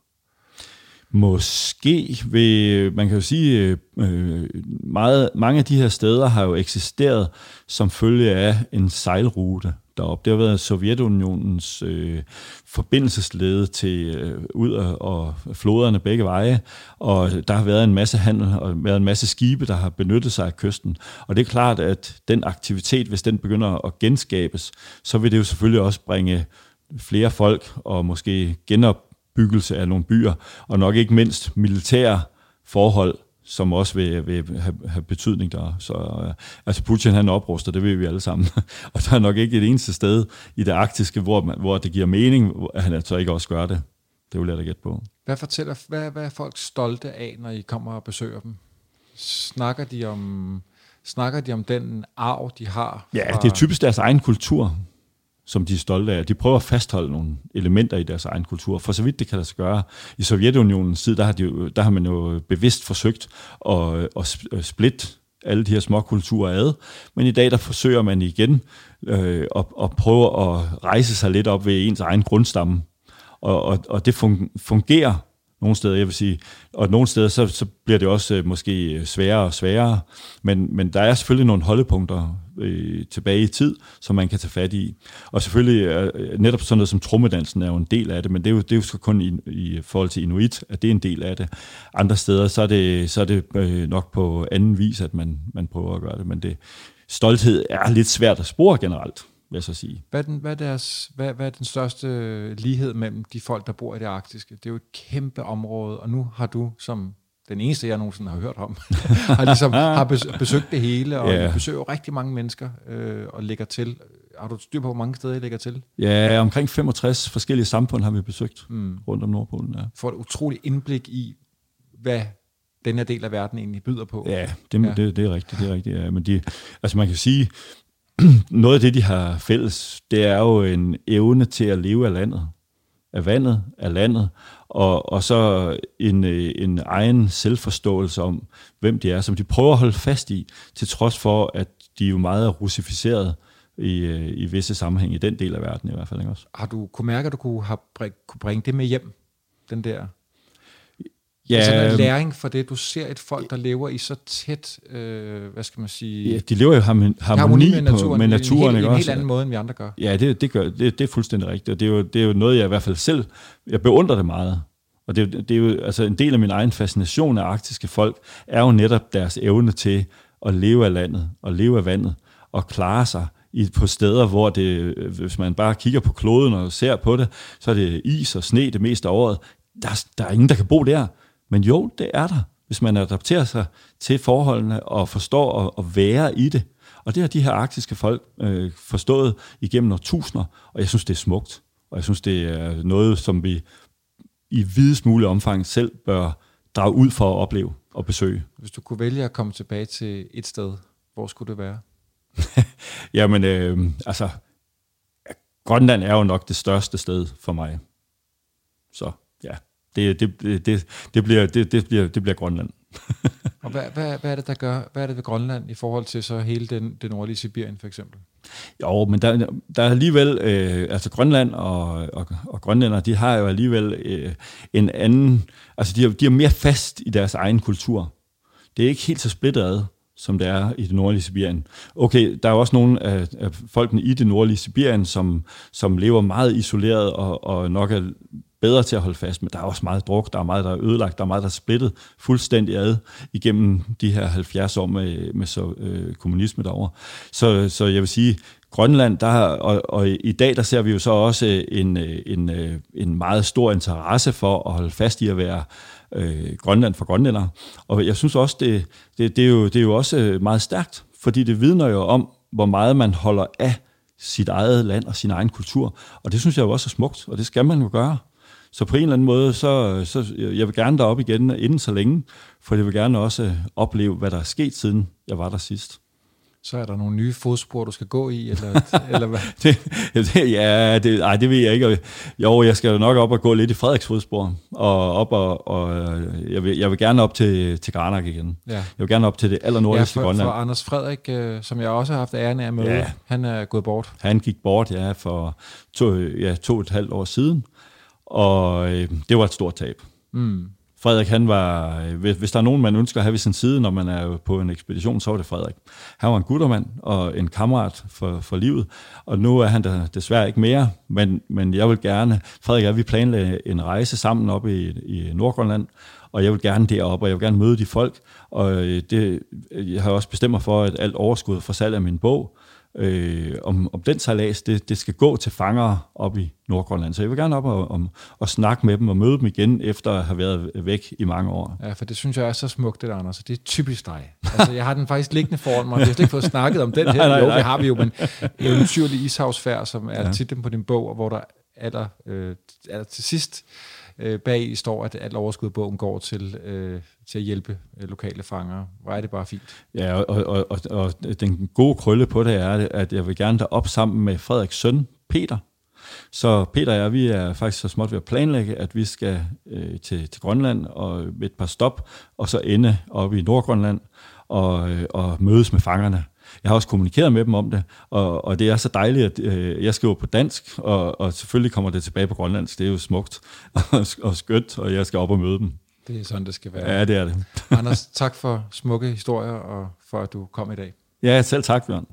Måske vil, man kan jo sige, øh, meget, mange af de her steder har jo eksisteret som følge af en sejlrute deroppe. Det har været Sovjetunionens øh, forbindelsesled til øh, ud af og floderne begge veje, og der har været en masse handel og været en masse skibe, der har benyttet sig af kysten. Og det er klart, at den aktivitet, hvis den begynder at genskabes, så vil det jo selvfølgelig også bringe flere folk og måske genopbyggelse af nogle byer, og nok ikke mindst militære forhold, som også vil, vil have, have betydning der. Så øh, altså Putin han opruster, det ved vi alle sammen. og der er nok ikke et eneste sted i det arktiske, hvor, man, hvor det giver mening, at han altså ikke også gør det. Det vil jeg da gætte på. Hvad, fortæller, hvad, hvad er folk stolte af, når I kommer og besøger dem? Snakker de om, snakker de om den arv, de har? Ja, fra- det er typisk deres egen kultur, som de er stolte af. De prøver at fastholde nogle elementer i deres egen kultur, for så vidt det kan lade sig gøre. I Sovjetunionens tid, der har, de, jo- der har man jo bevidst forsøgt at, at splitte alle de her små kulturer ad, men i dag der forsøger man igen øh, at, at prøve at rejse sig lidt op ved ens egen grundstamme, og, og, og det fungerer nogle steder, jeg vil sige, og nogle steder, så, så bliver det også øh, måske sværere og sværere, men, men der er selvfølgelig nogle holdepunkter øh, tilbage i tid, som man kan tage fat i. Og selvfølgelig, øh, øh, netop sådan noget som trommedansen er jo en del af det, men det er jo, det er jo så kun i, i forhold til Inuit, at det er en del af det. Andre steder, så er det, så er det øh, nok på anden vis, at man, man prøver at gøre det, men det, stolthed er lidt svært at spore generelt, vil jeg så sige. Hvad er, den, hvad, er deres, hvad, hvad er den største lighed mellem de folk, der bor i det arktiske? Det er jo et kæmpe område, og nu har du, som den eneste, jeg nogensinde har hørt om, har, ligesom, har bes- besøgt det hele, og yeah. besøger rigtig mange mennesker øh, og lægger til. Har du styr på, hvor mange steder I lægger til? Ja, omkring 65 forskellige samfund har vi besøgt mm. rundt om Nordpolen. Ja. Får et utroligt indblik i, hvad den her del af verden egentlig byder på. Ja, det, ja. det, det er rigtigt. Det er rigtigt ja. Men de, altså man kan sige, noget af det, de har fælles, det er jo en evne til at leve af landet. Af vandet, af landet, og, og så en, øh, en egen selvforståelse om, hvem de er, som de prøver at holde fast i, til trods for, at de er jo meget er russificeret i, øh, i visse sammenhæng, i den del af verden i hvert fald. Ikke også? Har du kunne mærke, at du kunne, have, kunne bringe det med hjem? Den der Ja, ja, sådan en læring for det. Du ser et folk, der lever i så tæt, øh, hvad skal man sige, ja, de lever jo i harmoni, harmoni med naturen, med naturen en, helt, ikke en helt anden måde, end vi andre gør. Ja, det, det, gør, det, det er fuldstændig rigtigt, og det er, jo, det er jo noget, jeg i hvert fald selv, jeg beundrer det meget. Og det, er jo- det er jo altså en del af min egen fascination af arktiske folk, er jo netop deres evne til at leve af landet, og leve af vandet, og klare sig i, på steder, hvor det, hvis man bare kigger på kloden og ser på det, så er det is og sne det meste af året. Der, er- der er ingen, der kan bo der. Men jo, det er der, hvis man adapterer sig til forholdene og forstår at, at være i det. Og det har de her arktiske folk øh, forstået igennem årtusinder, og jeg synes, det er smukt. Og jeg synes, det er noget, som vi i videst mulig omfang selv bør drage ud for at opleve og besøge. Hvis du kunne vælge at komme tilbage til et sted, hvor skulle det være? Jamen, øh, altså, Grønland er jo nok det største sted for mig. Så det, det, det, det, bliver, det, det, bliver, det bliver Grønland. Og hvad, hvad, hvad er det, der gør, hvad er det ved Grønland i forhold til så hele den, den nordlige Sibirien for eksempel? Jo, men der, der er alligevel, øh, altså Grønland og, og, og grønlænder, de har jo alligevel øh, en anden, altså de er, de er mere fast i deres egen kultur. Det er ikke helt så splittet ad, som det er i det nordlige Sibirien. Okay, der er jo også nogle af, af folkene i det nordlige Sibirien, som, som lever meget isoleret og, og nok er bedre til at holde fast, men der er også meget druk, der er meget, der er ødelagt, der er meget, der er splittet fuldstændig ad igennem de her 70 år med, med så, øh, kommunisme derovre. Så, så jeg vil sige, Grønland, der, har- og, og i dag der ser vi jo så også en, øh, en, øh, en meget stor interesse for at holde fast i at være øh, Grønland for grønlændere. Og jeg synes også, det, det, det, er jo, det er jo også øh, meget stærkt, fordi det vidner jo om, hvor meget man holder af sit eget land og sin egen kultur. Og det synes jeg jo også er smukt, og det skal man jo gøre. Så på en eller anden måde, så, så jeg vil gerne derop igen inden så længe, for jeg vil gerne også opleve, hvad der er sket, siden jeg var der sidst. Så er der nogle nye fodspor, du skal gå i, eller, eller hvad? Det, det, ja, det, ej, det ved jeg ikke. Jo, jeg skal jo nok op og gå lidt i Frederiks fodspor, og op og, og jeg, vil, jeg vil gerne op til, til Garnak igen. Ja. Jeg vil gerne op til det Ja, allernordligste for, Grønland. for Anders Frederik, øh, som jeg også har haft æren af at møde, Ja. han er gået bort. Han gik bort, ja, for to, ja, to og et halvt år siden, og øh, det var et stort tab. Mm. Frederik, han var, øh, hvis, hvis der er nogen, man ønsker at have ved sin side, når man er på en ekspedition, så var det Frederik. Han var en guttermand og en kammerat for, for livet, og nu er han der desværre ikke mere, men, men jeg vil gerne, Frederik og jeg, vi planlagde en rejse sammen op i, i Nordgrønland, og jeg vil gerne derop, og jeg vil gerne møde de folk, og øh, det, jeg har også bestemt mig for, at alt overskud fra salg af min bog, øh, om, om den sejlads, det, det skal gå til fangere op i Nordgrønland. Så jeg vil gerne op og, om, og snakke med dem og møde dem igen, efter at have været væk i mange år. Ja, for det synes jeg er så smukt, det der, Anders. Det er typisk dig. Altså, jeg har den faktisk liggende foran mig. Vi har slet ikke fået snakket om den her. Nej, nej, jo, nej. det har vi jo, men eventyrlig ishavsfærd, som er ja. titlen på din bog, og hvor der aller, øh, aller til sidst øh, bag i står, at alt overskud af bogen går til, øh, til at hjælpe øh, lokale fangere. Hvor er det bare fint. Ja, og, og, og, og den gode krølle på det er, at jeg vil gerne derop sammen med Frederiks søn, Peter. Så Peter og jeg, vi er faktisk så småt ved at planlægge, at vi skal øh, til, til Grønland og med et par stop, og så ende oppe i Nordgrønland og, øh, og mødes med fangerne. Jeg har også kommunikeret med dem om det, og, og det er så dejligt, at øh, jeg skriver på dansk, og, og selvfølgelig kommer det tilbage på grønlandsk. Det er jo smukt og, og skønt, og jeg skal op og møde dem. Det er sådan, det skal være. Ja, det er det. Anders, tak for smukke historier, og for at du kom i dag. Ja, selv tak, Bjørn.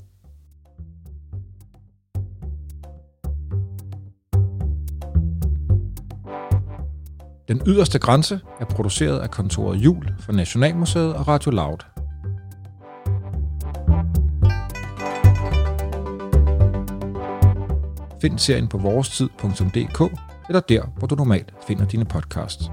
Den yderste grænse er produceret af kontoret Jul for Nationalmuseet og Radio Loud. Find serien på vorestid.dk eller der, hvor du normalt finder dine podcasts.